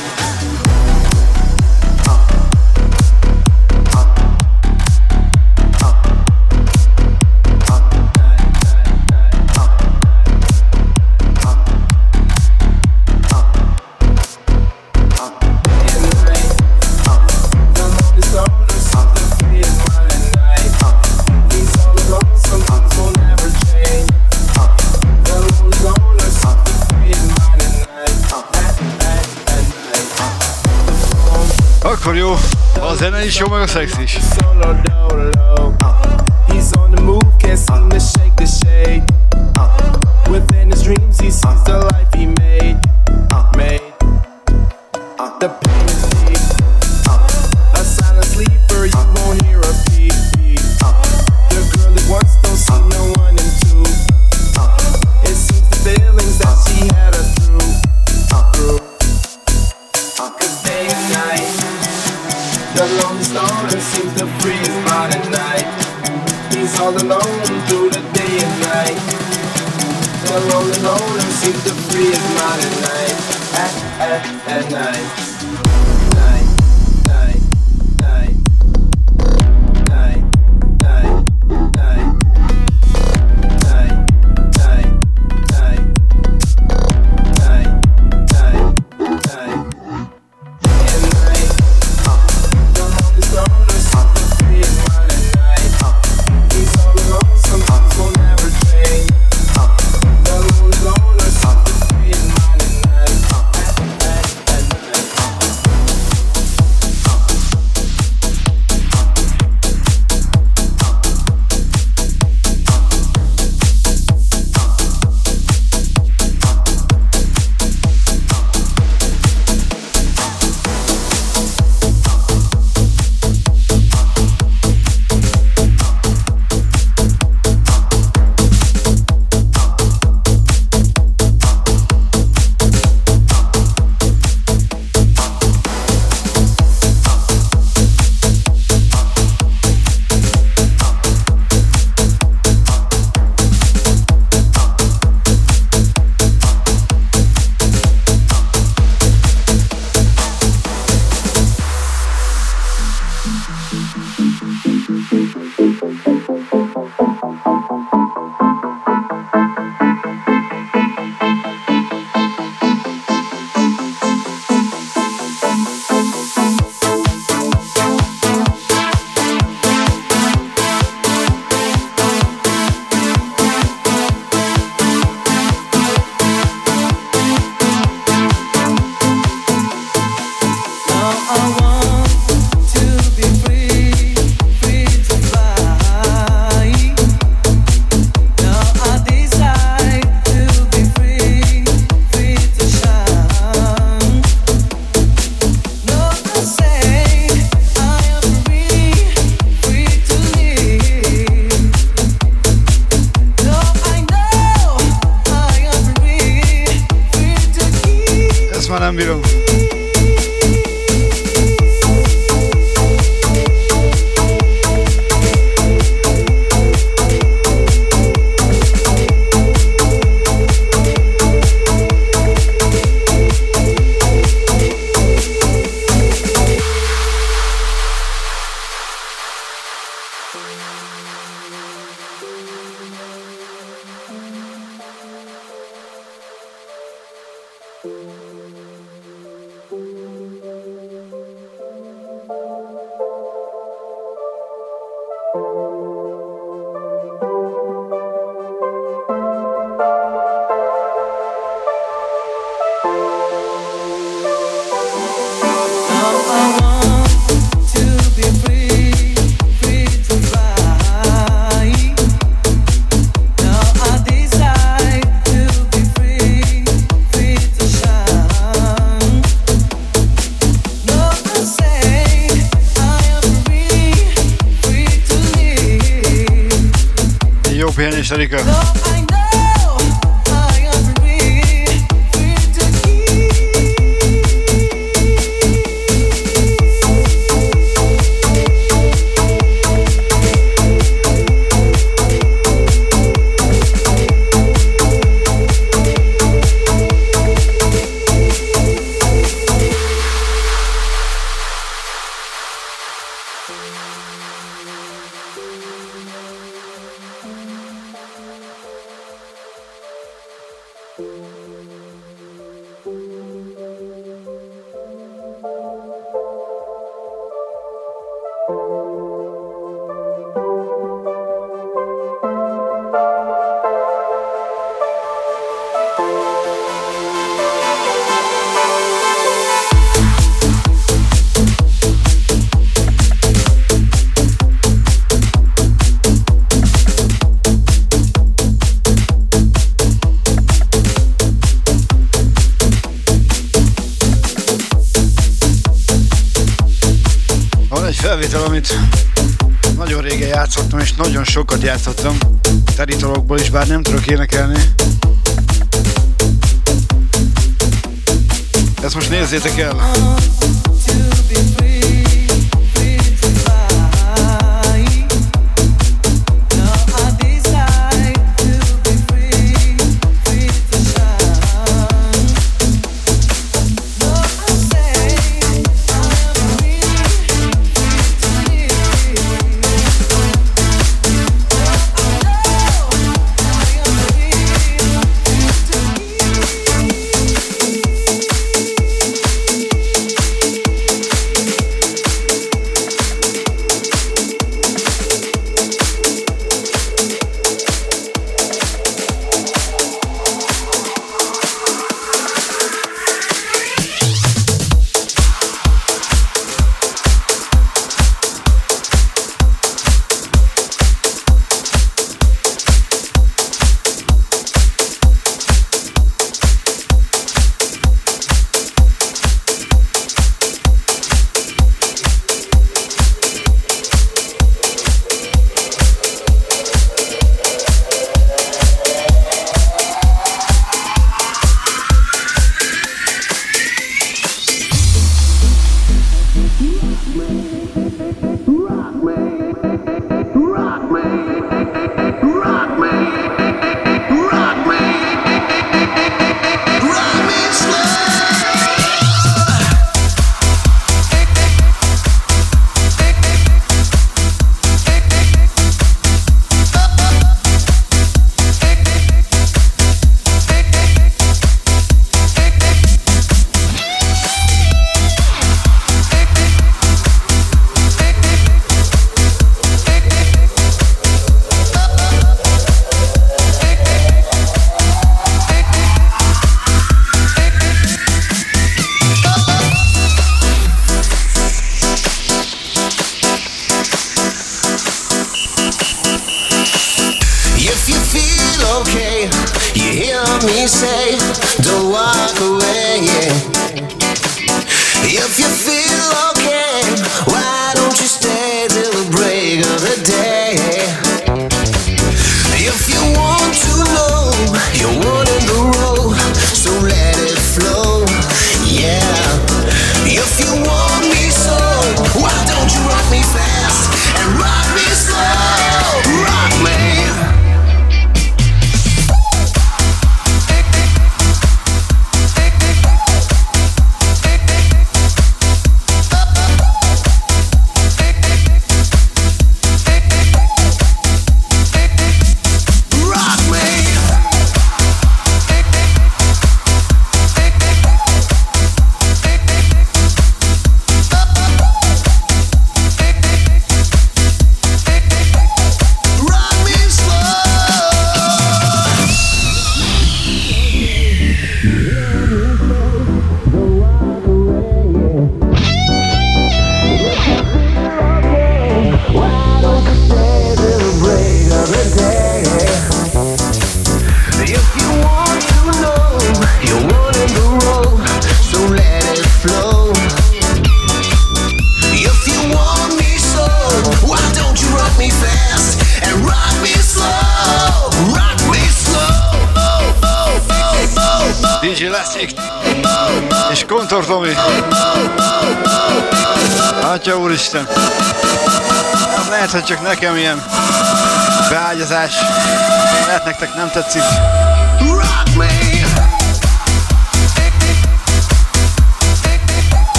Ist schon mal was Sächsisch. you. sokat játszottam, teri is, bár nem tudok énekelni. Ezt most nézzétek el!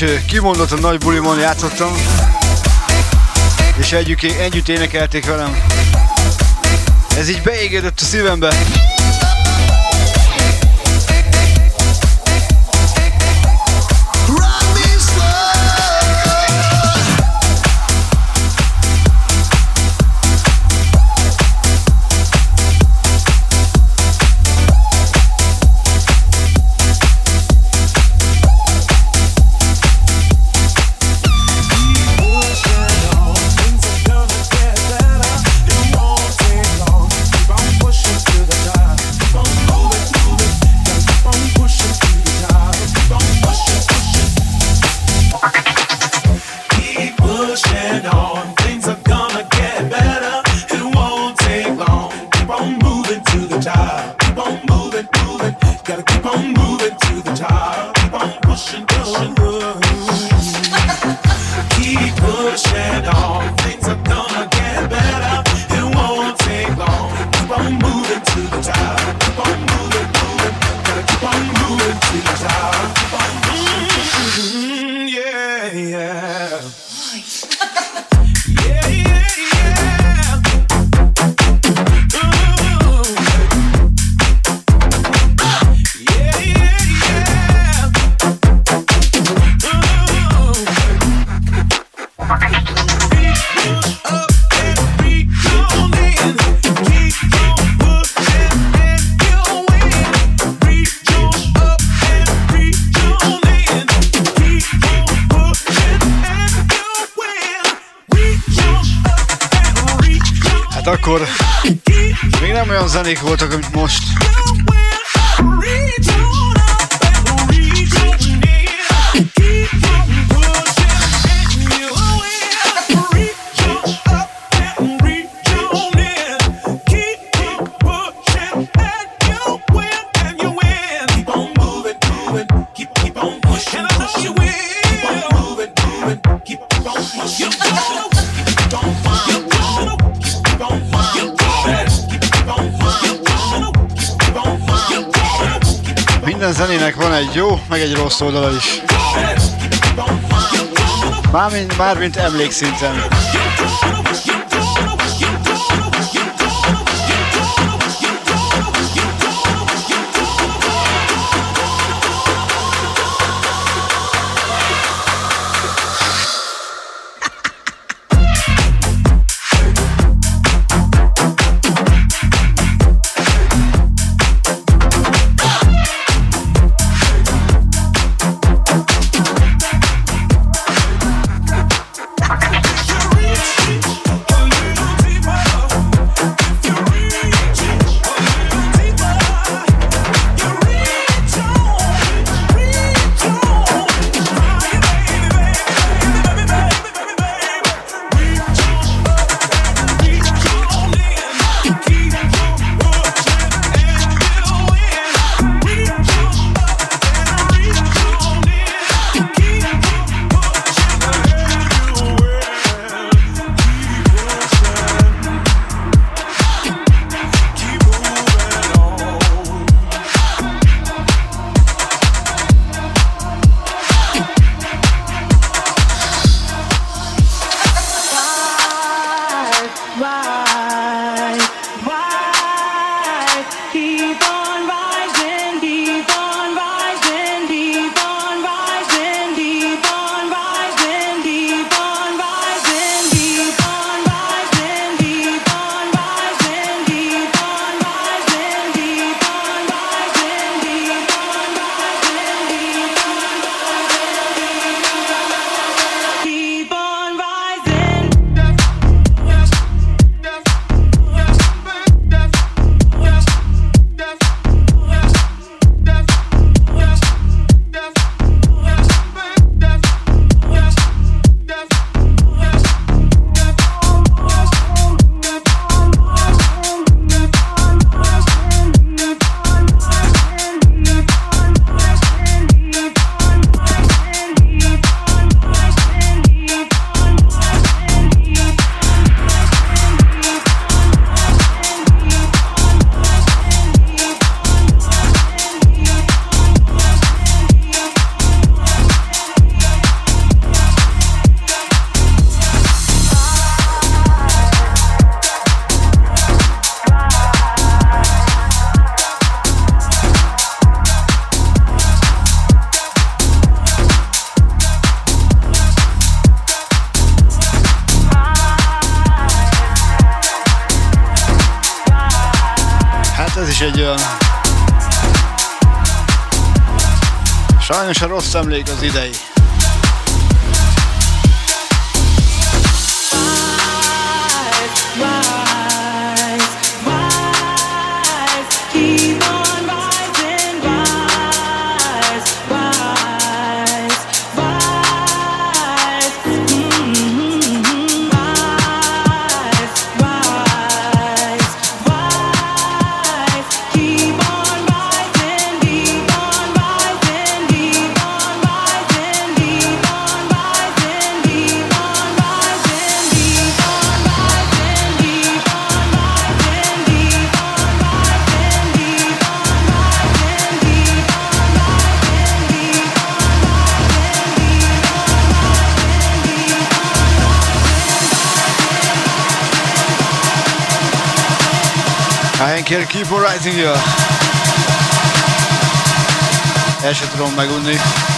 Első kimondottan nagy bulimon játszottam, és együtt, együtt énekelték velem. Ez így beégedett a szívembe. Zenék voltak, amit most. egy jó, meg egy rossz oldala is. Mármint, mármint emlékszinten. Rossz emlék az idei. Henker, keep on rising here. El se tudom megunni.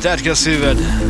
Tedd ki a szíved.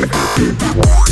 Yeah.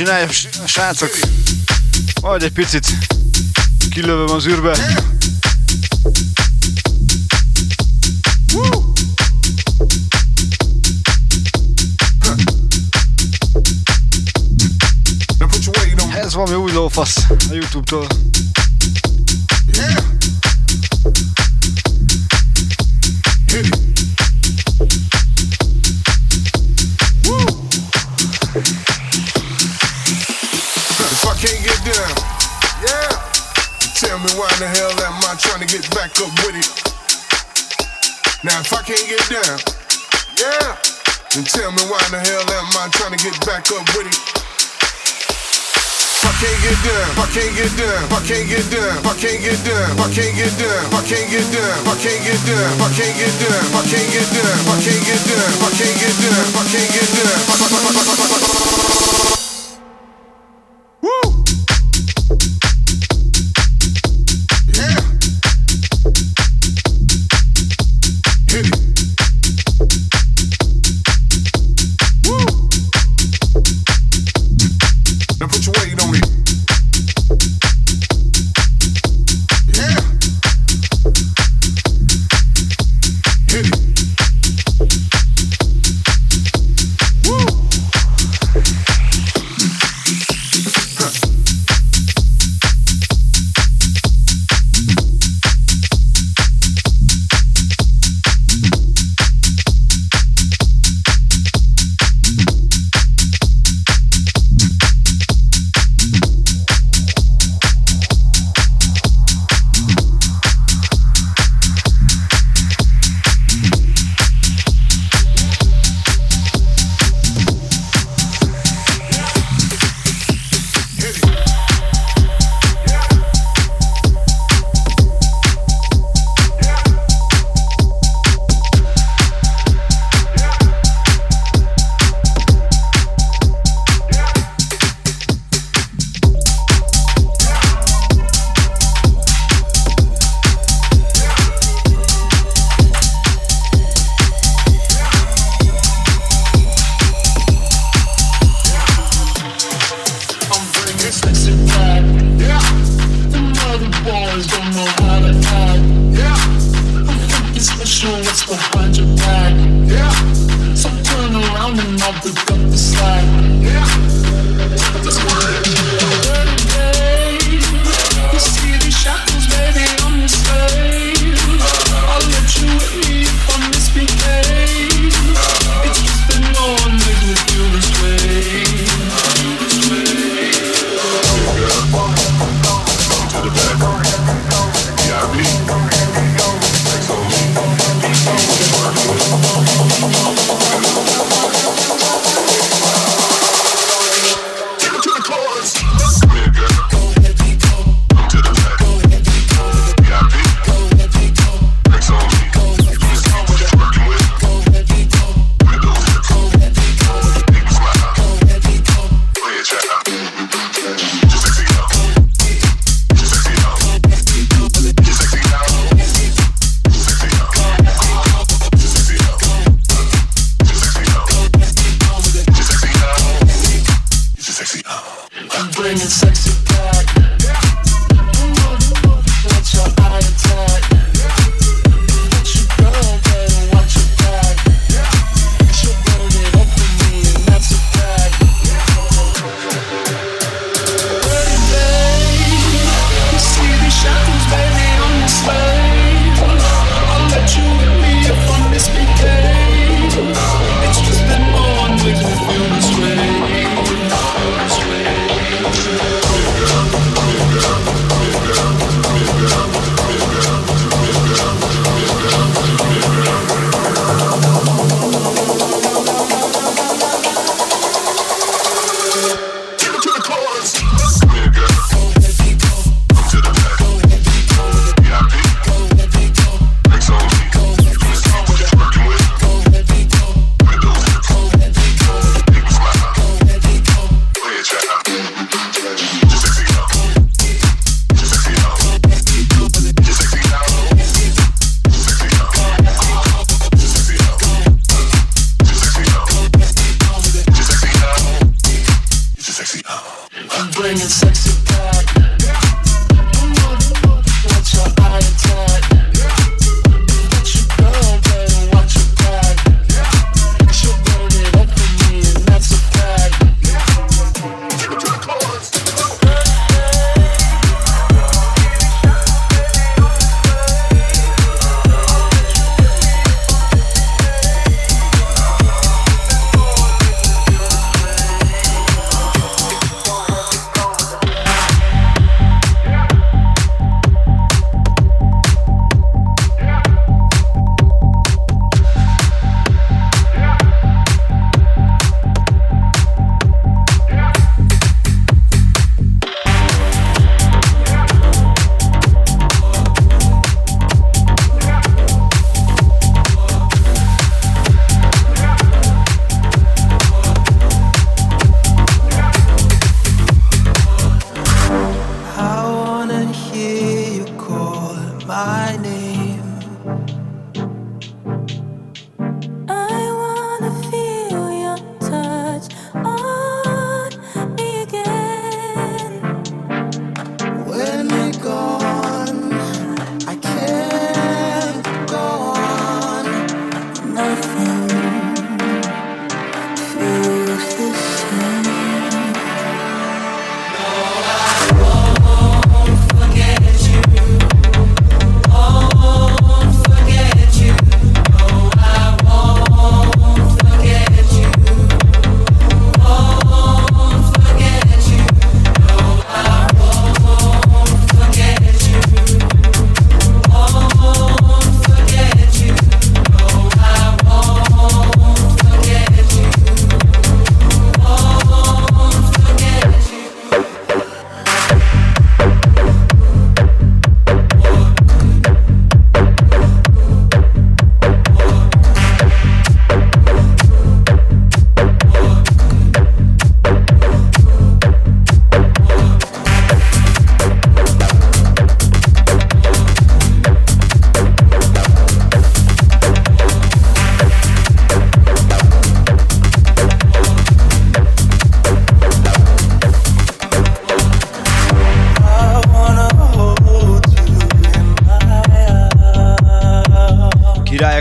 csinálja, srácok. Majd egy picit kilövöm az űrbe. Woo! ez valami új lófasz a Youtube-tól. back up with it. I can't get down, I can't get down, I can't get down, I can't get down, I can't get down, I can't get down, I can't get down, I can't get down, I can't get down, I can't get down, I can't get down, I can't get down, I can't get down.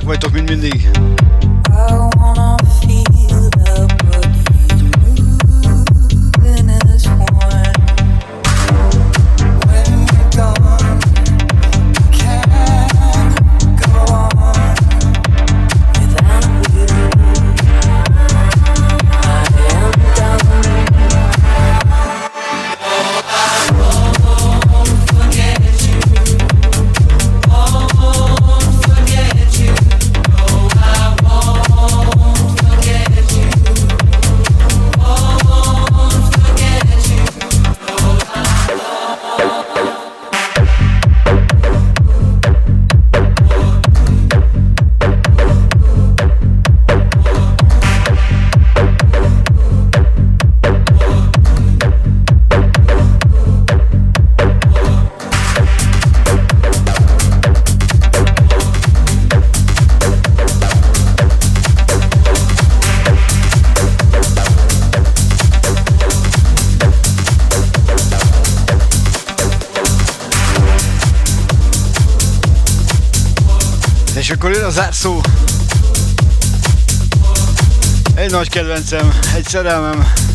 Királyok vagytok, mint mindig. Egy nagy kedvencem, egy szerelmem.